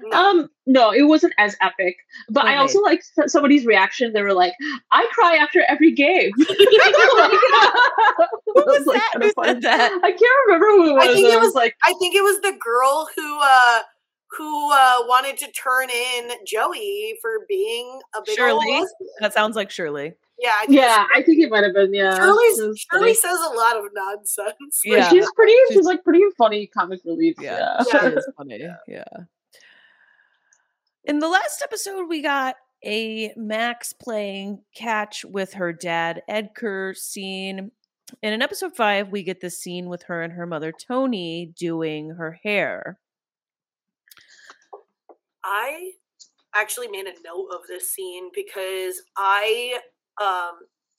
No. Um, no, it wasn't as epic. But I also like somebody's reaction. They were like, "I cry after every game." like, Who was like, that? kinda Who said that? I can't remember who it was. I think it I was- like, I think it was the girl who uh who uh wanted to turn in Joey for being a big old Shirley? lesbian. That sounds like Shirley. Yeah, I think it yeah, I think it might have been. Yeah, Shirley's, Shirley funny. says a lot of nonsense. But Yeah. she's pretty. She's, She's- like pretty funny comic relief. Yeah, Yeah. she Yeah. is funny. Yeah. In the last episode, we got a Max playing catch with her dad, Edgar scene. And in episode five, we get this scene with her and her mother, Toni, doing her hair. I actually made a note of this scene because I, um,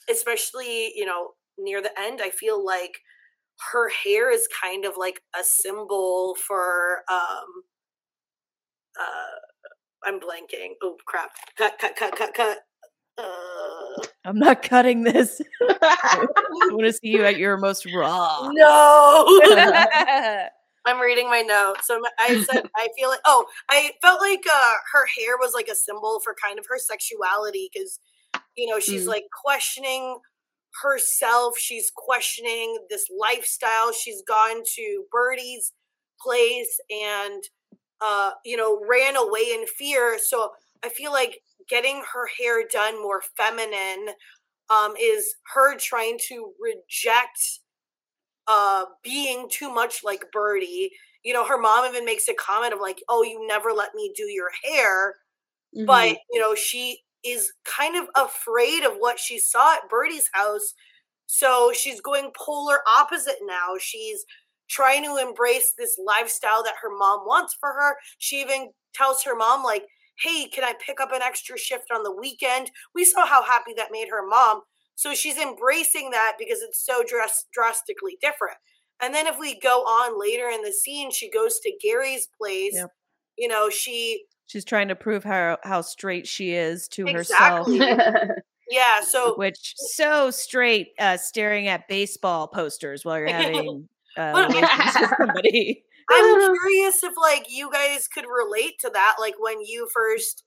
especially you know near the end, I feel like her hair is kind of like a symbol for. Um, uh, I'm blanking. Oh crap! Cut! Cut! Cut! Cut! Cut! Uh, I'm not cutting this. I want to see you at your most raw. no. I'm reading my notes. So I said I feel like oh I felt like uh, her hair was like a symbol for kind of her sexuality because you know she's Mm. like questioning herself. She's questioning this lifestyle. She's gone to Bertie's place and uh, you know ran away in fear. So I feel like getting her hair done more feminine um, is her trying to reject uh being too much like Bertie. You know, her mom even makes a comment of like, "Oh, you never let me do your hair." Mm-hmm. But, you know, she is kind of afraid of what she saw at Bertie's house. So she's going polar opposite now. She's trying to embrace this lifestyle that her mom wants for her. She even tells her mom like, "Hey, can I pick up an extra shift on the weekend?" We saw how happy that made her mom. So she's embracing that because it's so dras- drastically different. And then if we go on later in the scene, she goes to Gary's place. Yep. You know, she She's trying to prove how how straight she is to herself. Yeah, so Which so straight, uh, staring at baseball posters while you're having uh, But- relations with somebody. I'm curious if like you guys could relate to that like when you first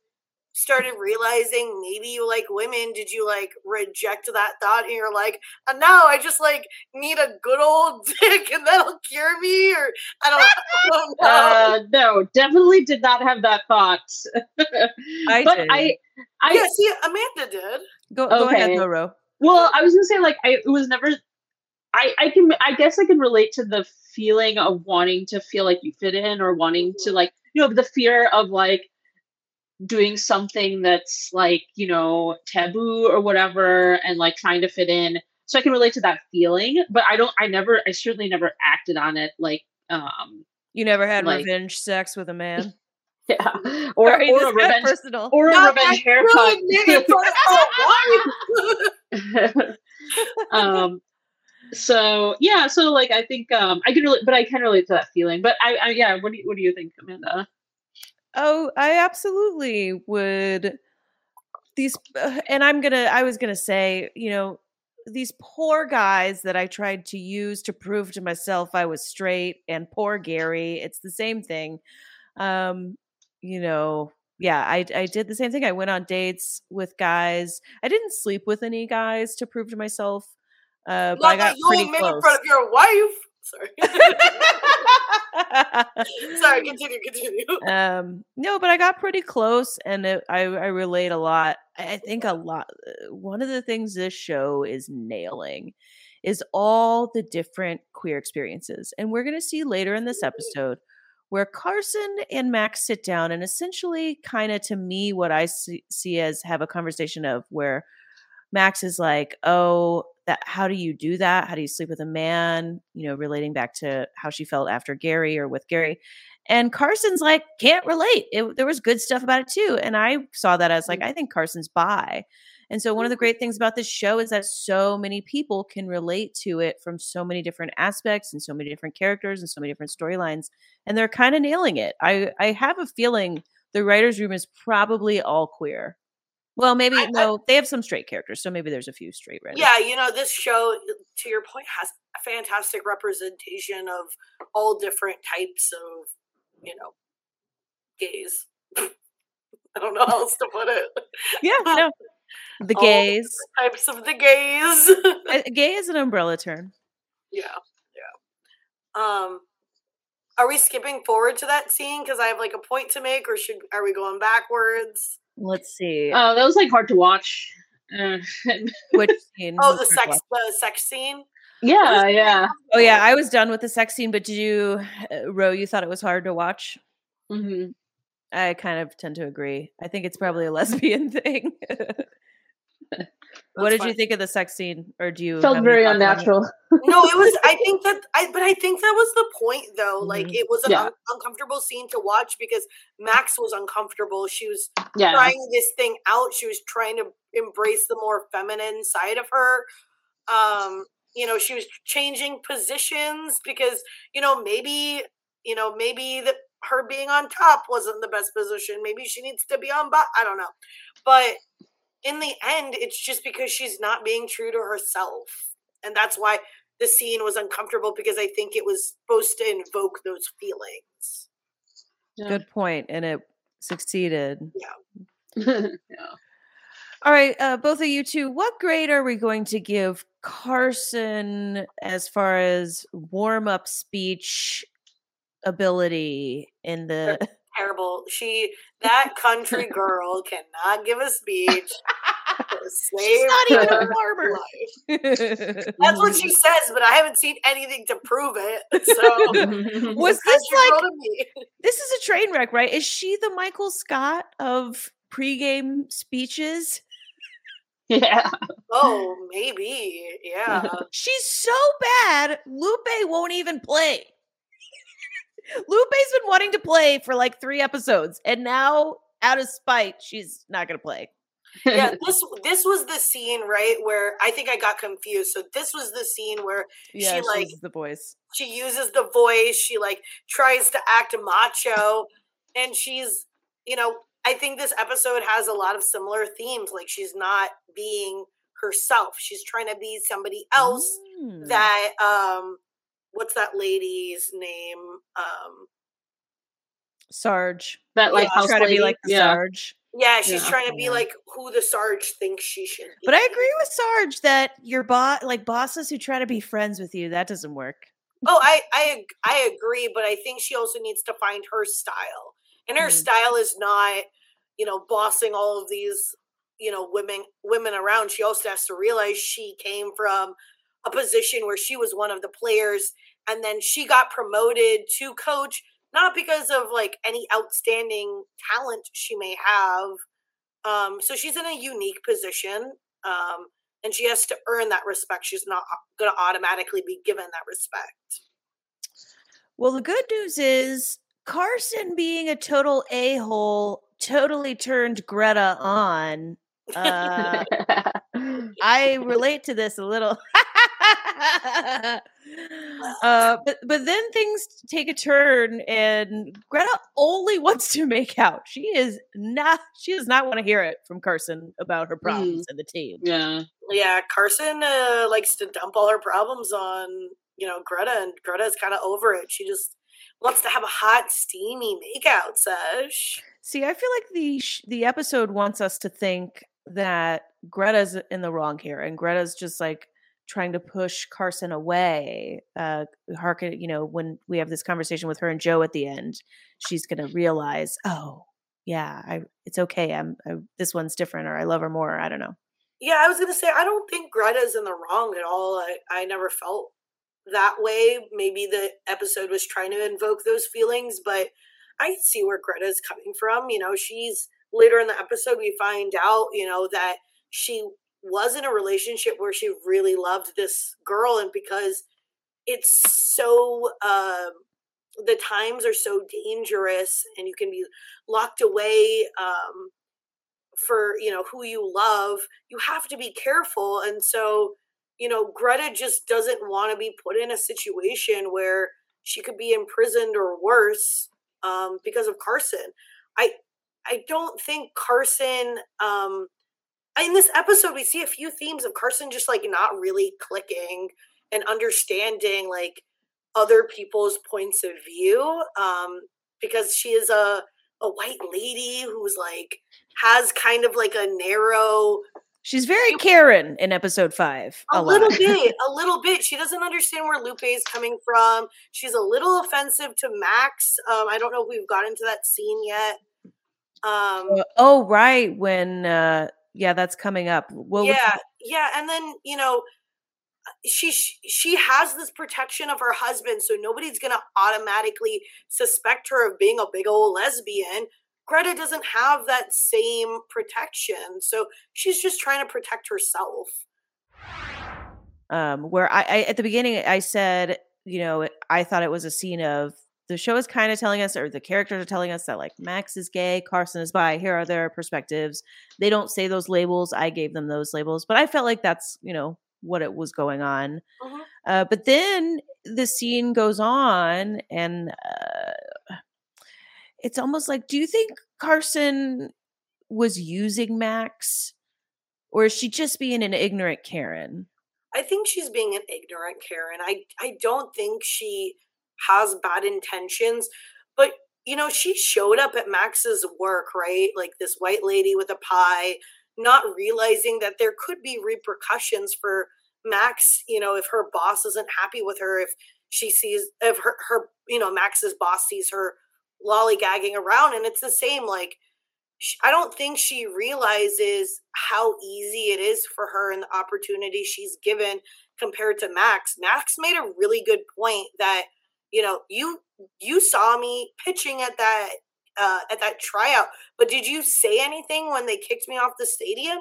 started realizing maybe you like women did you like reject that thought and you're like uh, no i just like need a good old dick and that'll cure me or i don't, I don't know uh, no, definitely did not have that thought. I but did. I, I, yeah see amanda did Go go ahead, Okay. Loro. Well, I was gonna say like I it was never. I I can I guess I can relate to the feeling of wanting to feel like you fit in or wanting to like you know the fear of like doing something that's like you know taboo or whatever and like trying to fit in so I can relate to that feeling. But I don't. I never. I certainly never acted on it. Like, um, You never had Like- revenge sex with a man? yeah, or Sorry, or a revenge personal. or a Not revenge that haircut. nigga, for the- why? um so yeah so like i think um i can relate but i can relate to that feeling but i, I yeah what do you what do you think amanda Oh, I absolutely would. These, uh, and I'm gonna, I was gonna say, you know, these poor guys that I tried to use to prove to myself I was straight, and poor Gary, it's the same thing. Um, you know, yeah, I, I did the same thing. I went on dates with guys. I didn't sleep with any guys to prove to myself, uh, but I got that you pretty will make close. in front of your wife. Sorry. Sorry, continue, continue. um no but i got pretty close and it, i i relate a lot i think a lot uh, one of the things this show is nailing is all the different queer experiences and we're going to see later in this episode where carson and max sit down and essentially kind of to me what i see, see as have a conversation of where max is like oh that how do you do that how do you sleep with a man you know relating back to how she felt after gary or with gary and Carson's like, can't relate. It, there was good stuff about it too. And I saw that as like, mm. I think Carson's bi. And so one of the mm-hmm. great things about this show is that so many people can relate to it from so many different aspects and so many different characters and so many different storylines. And they're kind of nailing it. I, I have a feeling the writer's room is probably all queer. Well, maybe I- I- no, they have some straight characters, so maybe there's a few straight writers. Yeah, you know, this show, to your point, has a fantastic representation of all different types of, you know, gays. I don't know how else to put it. yeah, no. The gays. Types of the gays. Uh, Gay is an umbrella term. yeah, yeah. Um, are we skipping forward to that scene because I have like a point to make, or should are we going backwards? Let's see. Oh, that was like hard to watch uh, Which scene? Oh, the sex, the sex scene. yeah yeah Oh yeah, I was done with the sex scene, but did you, uh, Ro? You thought it was hard to watch? hmm I kind of tend to agree. I think it's probably a lesbian thing. What did fine. you think of the sex scene, or do you felt very thoughts on it? unnatural no, it was. I think that. I but I think that was the point, though. Like Mhm. it was an Yeah. un- uncomfortable scene to watch because Max was uncomfortable. She was yeah trying this thing out. She was trying to embrace the more feminine side of her. Um, you know, she was changing positions because you know maybe you know maybe that her being on top wasn't the best position. Maybe she needs to be on bottom. I don't know, but in the end, it's just because she's not being true to herself, and that's why the scene was uncomfortable because I think it was supposed to invoke those feelings. Yeah. Good point, and it succeeded. yeah. yeah. All right, uh, both of you two, what grade are we going to give Carson as far as warm up speech ability in the? Terrible. She that country girl cannot give a speech. She's not even a her farmer. life. That's what she says, but I haven't seen anything to prove it. So Was this like- me. this is a train wreck, right? Is she the Michael Scott of pregame speeches? yeah Oh, maybe. Yeah. She's so bad, Lupe won't even play. Lupe's been wanting to play for like three episodes, and now, out of spite, she's not going to play. Yeah, this this was the scene, right, where I think I got confused. So this was the scene where Yeah, like- she's the voice. she uses the voice she like tries to act macho and she's you know i think this episode has a lot of similar themes like she's not being herself she's trying to be somebody else Mm. that um what's that lady's name um Sarge. that like Yeah, house try to be like the yeah Sarge. yeah she's Yeah. trying to be Yeah. like who the sarge thinks she should be But I agree with Sarge that your boss, like bosses who try to be friends with you, that doesn't work. Oh, I I I agree, but I think she also needs to find her style, and her Mm. style is not, you know, bossing all of these, you know, women women around. She also has to realize she came from a position where she was one of the players, and then she got promoted to coach, not because of like any outstanding talent she may have. Um, so she's in a unique position. Um, and she has to earn that respect. She's not going to automatically be given that respect. Well, the good news is Carson being a total a hole totally turned Greta on. Uh, I relate to this a little. uh, but but then things take a turn, and Greta only wants to make out. She is not. She does not want to hear it from Carson about her problems Mm. and the team. yeah. Yeah, Carson uh, likes to dump all her problems on you know Greta, and Greta's kind of over it. She just wants to have a hot, steamy makeout sesh. See, I feel like the sh- the episode wants us to think that Greta's in the wrong here, and Greta's just like trying to push Carson away. Uh, harken, you know, when we have this conversation with her and Jo at the end, she's gonna realize, oh, yeah, I it's okay. I'm I, this one's different, or I love her more. I don't know. Yeah, I was gonna say I don't think Greta's in the wrong at all. I I never felt that way. Maybe the episode was trying to invoke those feelings, but I see where Greta's coming from. You know, she's later in the episode we find out, you know, that she was in a relationship where she really loved this girl, and because it's so um the times are so dangerous and you can be locked away um for you know who you love you have to be careful. And so you know greta just doesn't want to be put in a situation where she could be imprisoned or worse um, because of carson. I i don't think carson um in this episode we see a few themes of carson just like not really clicking and understanding like other people's points of view um because she is a a white lady who's like has kind of like a narrow She's very Karen in episode five. a, A, little bit a little bit she doesn't understand where lupe is coming from she's a little offensive to max um i don't know if we've got into that scene yet um Uh, oh, right. When uh yeah, that's coming up. Well, we- yeah yeah and then you know she she has this protection of her husband so nobody's gonna automatically suspect her of being a big old lesbian greta doesn't have that same protection so she's just trying to protect herself um where I, I at the beginning i said you know i thought it was a scene of the show is kind of telling us or the characters are telling us that like max is gay carson is bi here are their perspectives they don't say those labels i gave them those labels but i felt like that's you know what it was going on Mhm. uh, but then the scene goes on and uh, it's almost like do you think carson was using max or is she just being an ignorant karen I think she's being an ignorant Karen. I I don't think she has bad intentions, but you know, she showed up at Max's work, right? Like this white lady with a pie, not realizing that there could be repercussions for Max, you know, if her boss isn't happy with her, if she sees if her her you know, Max's boss sees her lollygagging around and it's the same like I don't think she realizes how easy it is for her and the opportunity she's given compared to Max. Max made a really good point that you know you you saw me pitching at that uh, at that tryout, but did you say anything when they kicked me off the stadium?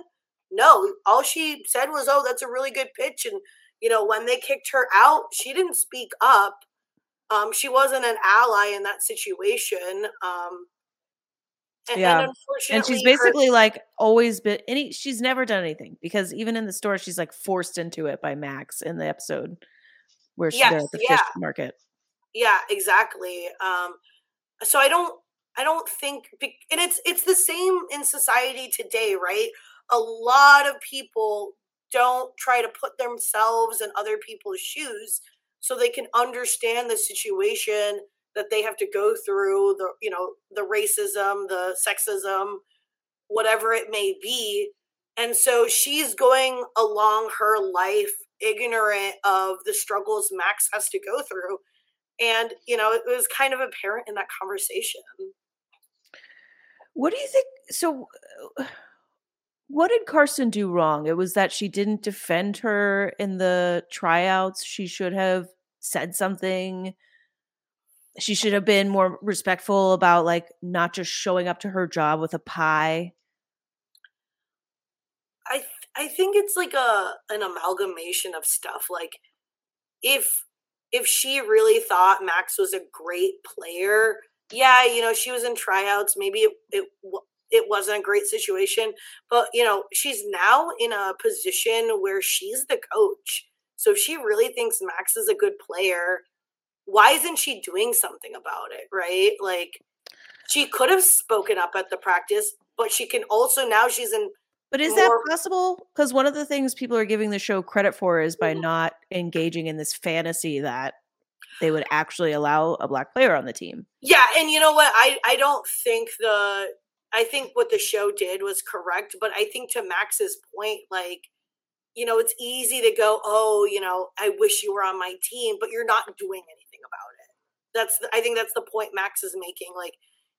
No, all she said was, "Oh, that's a really good pitch." And you know, when they kicked her out, she didn't speak up. Um, she wasn't an ally in that situation. Um, and, Yeah. and and she's her- basically like always been any she's never done anything because even in the store she's like forced into it by max in the episode where she's Yes, at the yeah. fish market yeah exactly um so i don't i don't think and it's it's the same in society today right? A lot of people don't try to put themselves in other people's shoes so they can understand the situation that they have to go through the you know the racism the sexism whatever it may be and so she's going along her life ignorant of the struggles max has to go through and you know it was kind of apparent in that conversation. What do you think so uh, what did carson do wrong? It was that she didn't defend her in the tryouts she should have said something. She should have been more respectful about like not just showing up to her job with a pie. I th- I think it's like a an amalgamation of stuff. Like if if she really thought Max was a great player, yeah, you know, she was in tryouts. Maybe it it it wasn't a great situation, but you know, she's now in a position where she's the coach. So if she really thinks Max is a good player, why isn't she doing something about it, right? Like she could have spoken up at the practice, but she can also now she's in but is that possible? Because one of the things people are giving the show credit for is by mm-hmm. not engaging in this fantasy that they would actually allow a black player on the team. Yeah, and you know what? I I don't think the I think what the show did was correct, but I think to Max's point, like you know, it's easy to go, oh, you know, I wish you were on my team, but you're not doing anything about it. That's the, I think that's the point Max is making. Like,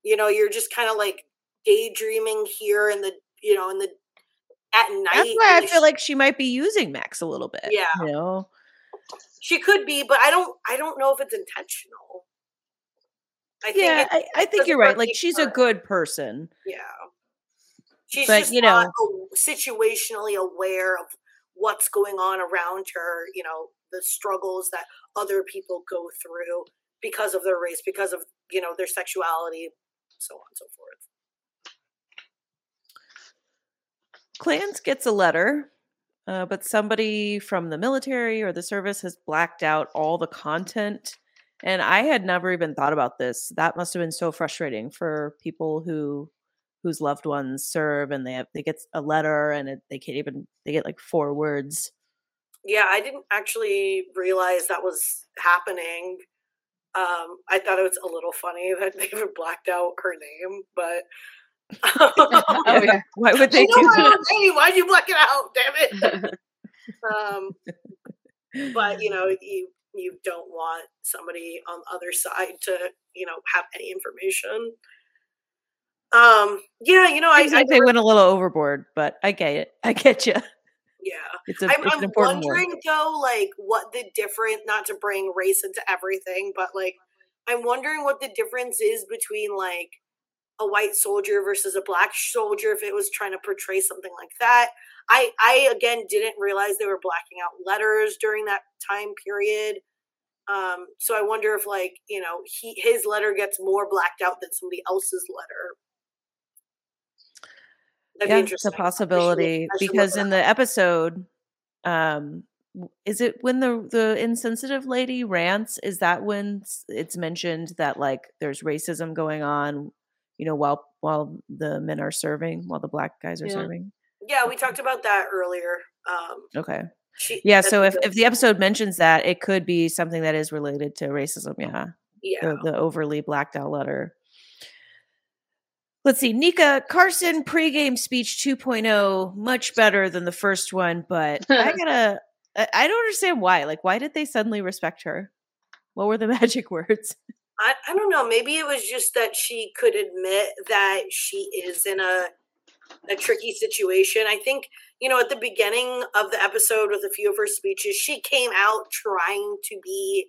you know, you're just kind of like daydreaming here in the you know in the at night. That's why I feel like she might be using Max a little bit. Yeah. You know? She could be, but I don't I don't know if it's intentional. I yeah, I, I, think you're right. Like she's her. a good person. Yeah. She's but, just you know, situationally aware of what's going on around her, you know, the struggles that other people go through because of their race, because of, you know, their sexuality, so on and so forth. Clance gets a letter, uh, but somebody from the military or the service has blacked out all the content. And I had never even thought about this. That must have been so frustrating for people who whose loved ones serve and they have they get a letter and it, they can't even they get like four words. Yeah, I didn't actually realize that was happening. Um, I thought it was a little funny that they even blacked out her name, but oh, yeah. Why would they do that? Hey, you black it out? Damn it. um, but you know, you you don't want somebody on the other side to you know have any information. Um, yeah, you know, I, I they went a little overboard, but I get it. I get you. Yeah, it's a, I'm, it's I'm wondering one. though, like what the different not to bring race into everything, but like I'm wondering what the difference is between like a white soldier versus a black soldier if it was trying to portray something like that. I I again didn't realize they were blacking out letters during that time period. Um, so I wonder if like you know he his letter gets more blacked out than somebody else's letter. That'd yeah, it's a possibility because in the episode, um, is it when the the insensitive lady rants? Is that when it's mentioned that like there's racism going on you know, while while the men are serving, while the black guys are yeah. serving. Yeah, we talked about that earlier. Um, okay. She, yeah, so if, if the episode mentions that, it could be something that is related to racism. Yeah. Yeah. The, the overly blacked out letter. Let's see. Nika Carson pregame speech 2.0, much better than the first one, but I gotta, I don't understand why. Like, why did they suddenly respect her? What were the magic words? I, I don't know. Maybe it was just that she could admit that she is in a a tricky situation. I think, you know, at the beginning of the episode with a few of her speeches, she came out trying to be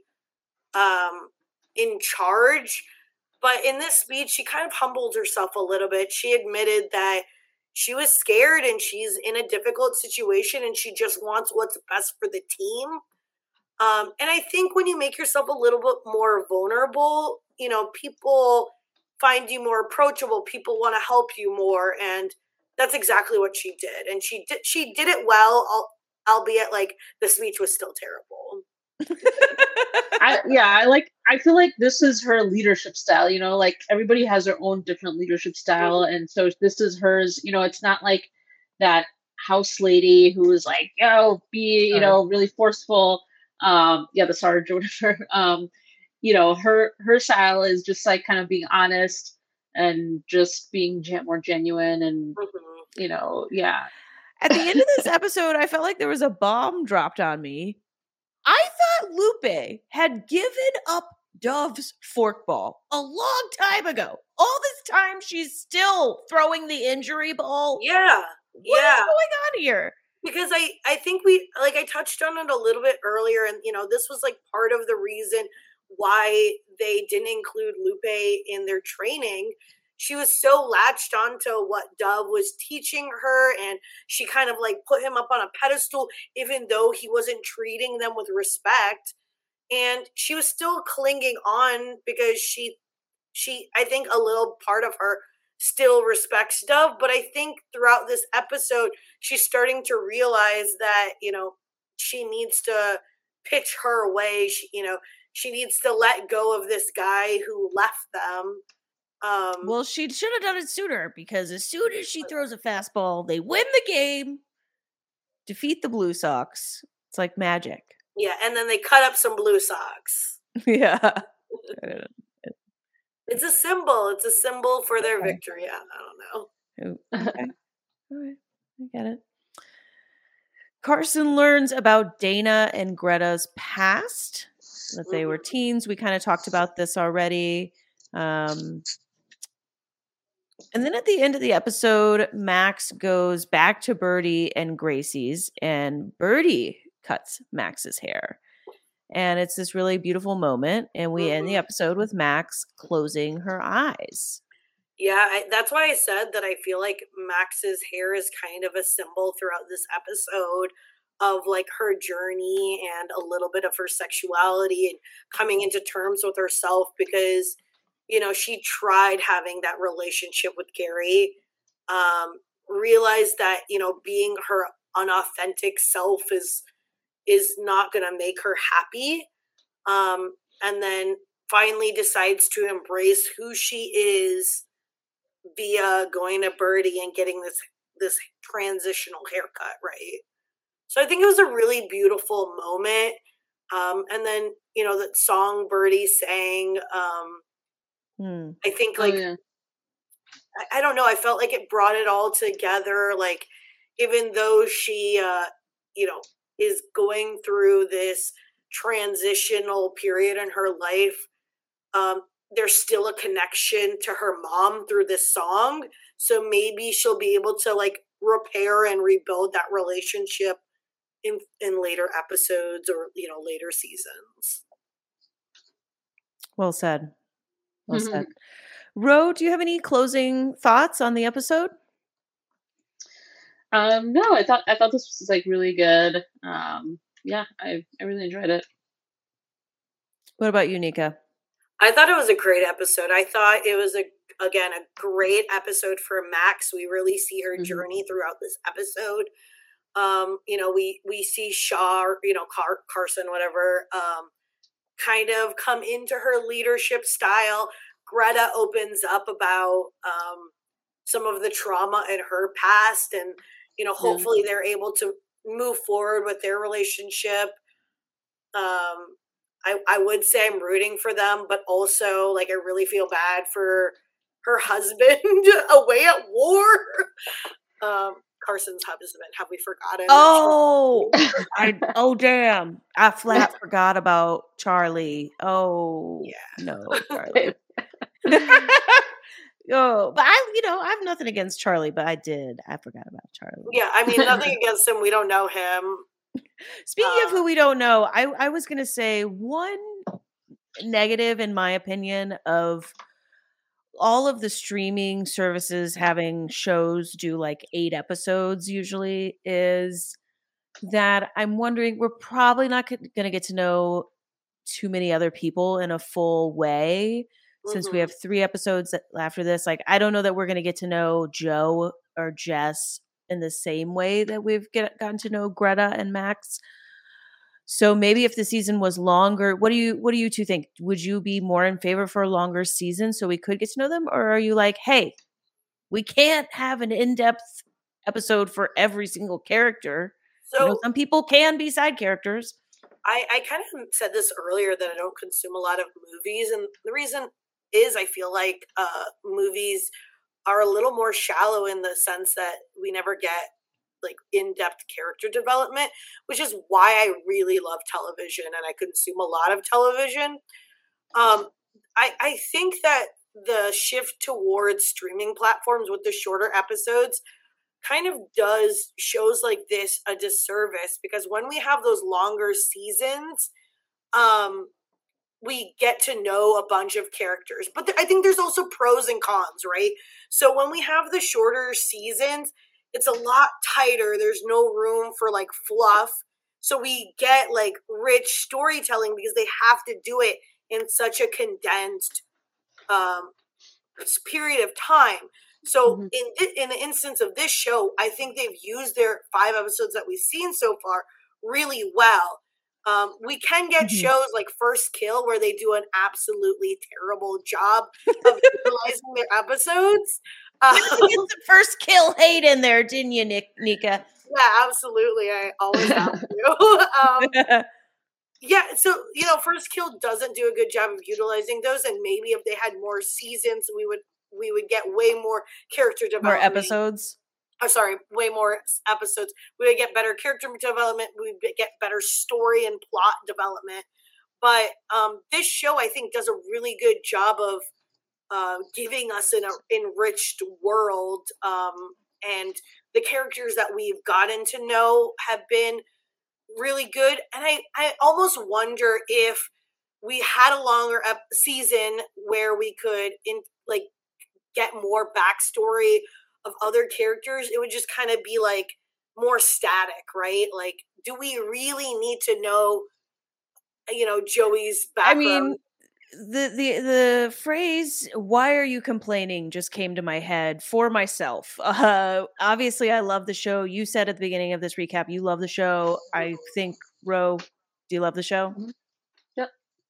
um in charge. But in this speech, she kind of humbled herself a little bit. She admitted that she was scared and she's in a difficult situation and she just wants what's best for the team. Um, and I think when you make yourself a little bit more vulnerable, you know, people find you more approachable. People want to help you more, and that's exactly what she did. And she did she did it well, albeit like the speech was still terrible. I, yeah, I like. I feel like this is her leadership style. You know, like everybody has their own different leadership style, mm-hmm. and so this is hers. You know, it's not like that house lady who is like, "Yo, be you know really forceful." Um yeah the sergeant or whatever um you know her her style is just like kind of being honest and just being more genuine and mm-hmm. you know yeah at the end of this episode i felt like there was a bomb dropped on me i thought lupe had given up Dove's forkball a long time ago. All this time, she's still throwing the injury ball. Yeah. What yeah. is going on here? Because I I think we like I touched on it a little bit earlier, and you know this was like part of the reason why they didn't include Lupe in their training she was so latched onto what Dove was teaching her, and she kind of like put him up on a pedestal, even though he wasn't treating them with respect. And she was still clinging on because she, she, I think a little part of her still respects Dove, but I think throughout this episode, she's starting to realize that, you know, she needs to pitch her way. She, you know, she needs to let go of this guy who left them. Um, well, she should have done it sooner because as soon as she throws a fastball, they win the game, defeat the Blue Sox. It's like magic. Yeah, and then they cut up some Blue Sox. yeah. It's a symbol. It's a symbol for their okay. victory. I, I don't know. Okay. All right. I get it. Carson learns about Dana and Greta's past, that they were mm-hmm. teens. We kind of talked about this already. Um, and then at the end of the episode, Max goes back to Bertie and Gracie's, and Bertie cuts Max's hair. And it's this really beautiful moment. And we mm-hmm. end the mm-hmm. episode with Max closing her eyes. Yeah, I, that's why I said that I feel like Max's hair is kind of a symbol throughout this episode of like her journey and a little bit of her sexuality and coming into terms with herself because you know she tried having that relationship with Gary um realized that you know being her unauthentic self is is not going to make her happy um and then finally decides to embrace who she is via going to Bertie and getting this this transitional haircut, right? So I think it was a really beautiful moment. Um, and then you know that song Bertie sang. Um, hmm. I think oh, like oh, yeah. I, I, don't know. I felt like it brought it all together. Like even though she, uh, you know, is going through this transitional period in her life, um, there's still a connection to her mom through this song. So maybe she'll be able to like repair and rebuild that relationship in in later episodes or you know later seasons. Well said. Well mm-hmm. said. Ro, do you have any closing thoughts on the episode? Um, no, I thought I thought this was like really good. Um, yeah, I I really enjoyed it. What about you, Nika? I thought it was a great episode. I thought it was a again a great episode for Max. We really see her mm-hmm. journey throughout this episode. Um, you know, we we see Shaw, you know, Car- Carson, whatever, um, kind of come into her leadership style. Greta opens up about um, some of the trauma in her past, and you know, hopefully mm-hmm. they're able to move forward with their relationship. Um, I, I would say I'm rooting for them, but also like I really feel bad for her husband away at war. Um, Carson's husband. Have we forgotten? Oh, I oh damn! I flat forgot about Charlie. Oh yeah, no, Charlie. Oh, but I, you know, I have nothing against Charlie, but I did. I forgot about Charlie. Yeah, I mean, nothing against him. We don't know him. Speaking of who um we don't know, I I was gonna say one negative, in my opinion, of all of the streaming services having shows do like eight episodes usually is that I'm wondering we're probably not going to get to know too many other people in a full way mm-hmm. since we mm-hmm. have three episodes after this. Like, I don't know that we're going to get to know Jo or Jess in the same way that we've get, gotten to know Greta and Max. So maybe if the season was longer, what do you what do you two think? Would you be more in favor for a longer season so we could get to know them, or are you like, hey, we can't have an in depth episode for every single character? So you know, some people can be side characters. I, I kind of said this earlier that I don't consume a lot of movies, and the reason is I feel like uh, movies are a little more shallow in the sense that we never get like in-depth character development which is why i really love television and i consume a lot of television. Um, I, I think that the shift towards streaming platforms with the shorter episodes kind of does shows like this a disservice because when we have those longer seasons um we get to know a bunch of characters. But th- I think there's also pros and cons, right? So when we have the shorter seasons, it's a lot tighter. There's no room for like fluff. So we get like rich storytelling because they have to do it in such a condensed um, period of time. So Mhm. in in the instance of this show, I think they've used their five episodes that we've seen so far really well. Um, we can get Mhm. shows like First Kill where they do an absolutely terrible job of utilizing their episodes. Um, Get the first kill hate in there, didn't you, Nick, Nika? yeah, absolutely. I always have to. um, yeah, so you know, First Kill doesn't do a good job of utilizing those, and maybe if they had more seasons, we would we would get way more character development. More episodes. Oh, sorry, way more episodes. We would get better character development. We would get better story and plot development. But um, this show, I think, does a really good job of uh, giving us an uh, enriched world, um, and the characters that we've gotten to know have been really good. And I, I almost wonder if we had a longer ep- season where we could in like get more backstory of other characters, it would just kind of be like more static, right? Like, do we really need to know, you know, Joey's background? I mean, the the the phrase "Why are you complaining?" just came to my head for myself. Uh, obviously, I love the show. You said at the beginning of this recap, you love the show. I think Ro, do you love the show? Mhm.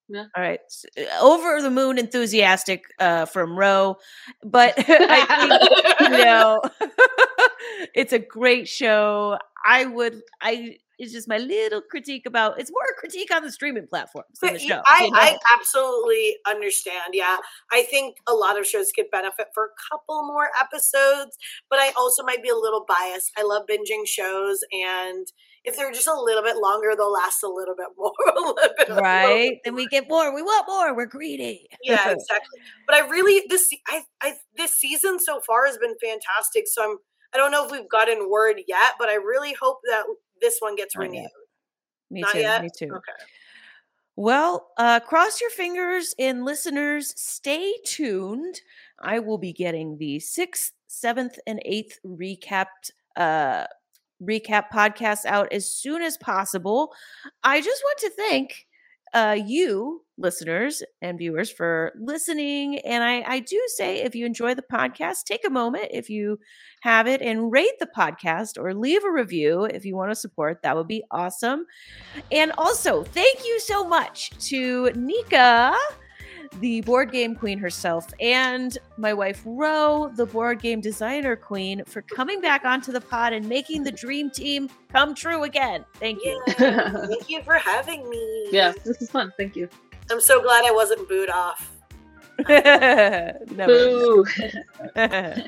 Yep. Yeah. All right, uh, over the moon enthusiastic uh, from Ro, but I think you know it's a great show i would i it's just my little critique about it's more a critique on the streaming platforms than the But show I, you know? I absolutely understand. Yeah. I think a lot of shows could benefit for a couple more episodes, but I also might be a little biased. I love binging shows, and if they're just a little bit longer, they'll last a little bit more. a little bit, right? Bit then we get more we want more we're greedy. Yeah exactly. But i really this i i this season so far has been fantastic so i'm i don't know if we've gotten word yet but i really hope that this one gets Not yet. renewed. Me Not too yet? me too. Okay. Well uh cross your fingers and listeners stay tuned. I will be getting the sixth seventh and eighth recapped uh recap podcast out as soon as possible i just want to thank uh, you listeners and viewers for listening. And I, I do say if you enjoy the podcast, take a moment if you have it and rate the podcast or leave a review if you want to support. That would be awesome. And also, thank you so much to Nika, the board game queen herself, and my wife Ro, the board game designer queen, for coming back onto the pod and making the dream team come true again. Thank you. yeah thank you for having me yeah, this is fun. Thank you. i'm so glad i wasn't booed off Never. Boo.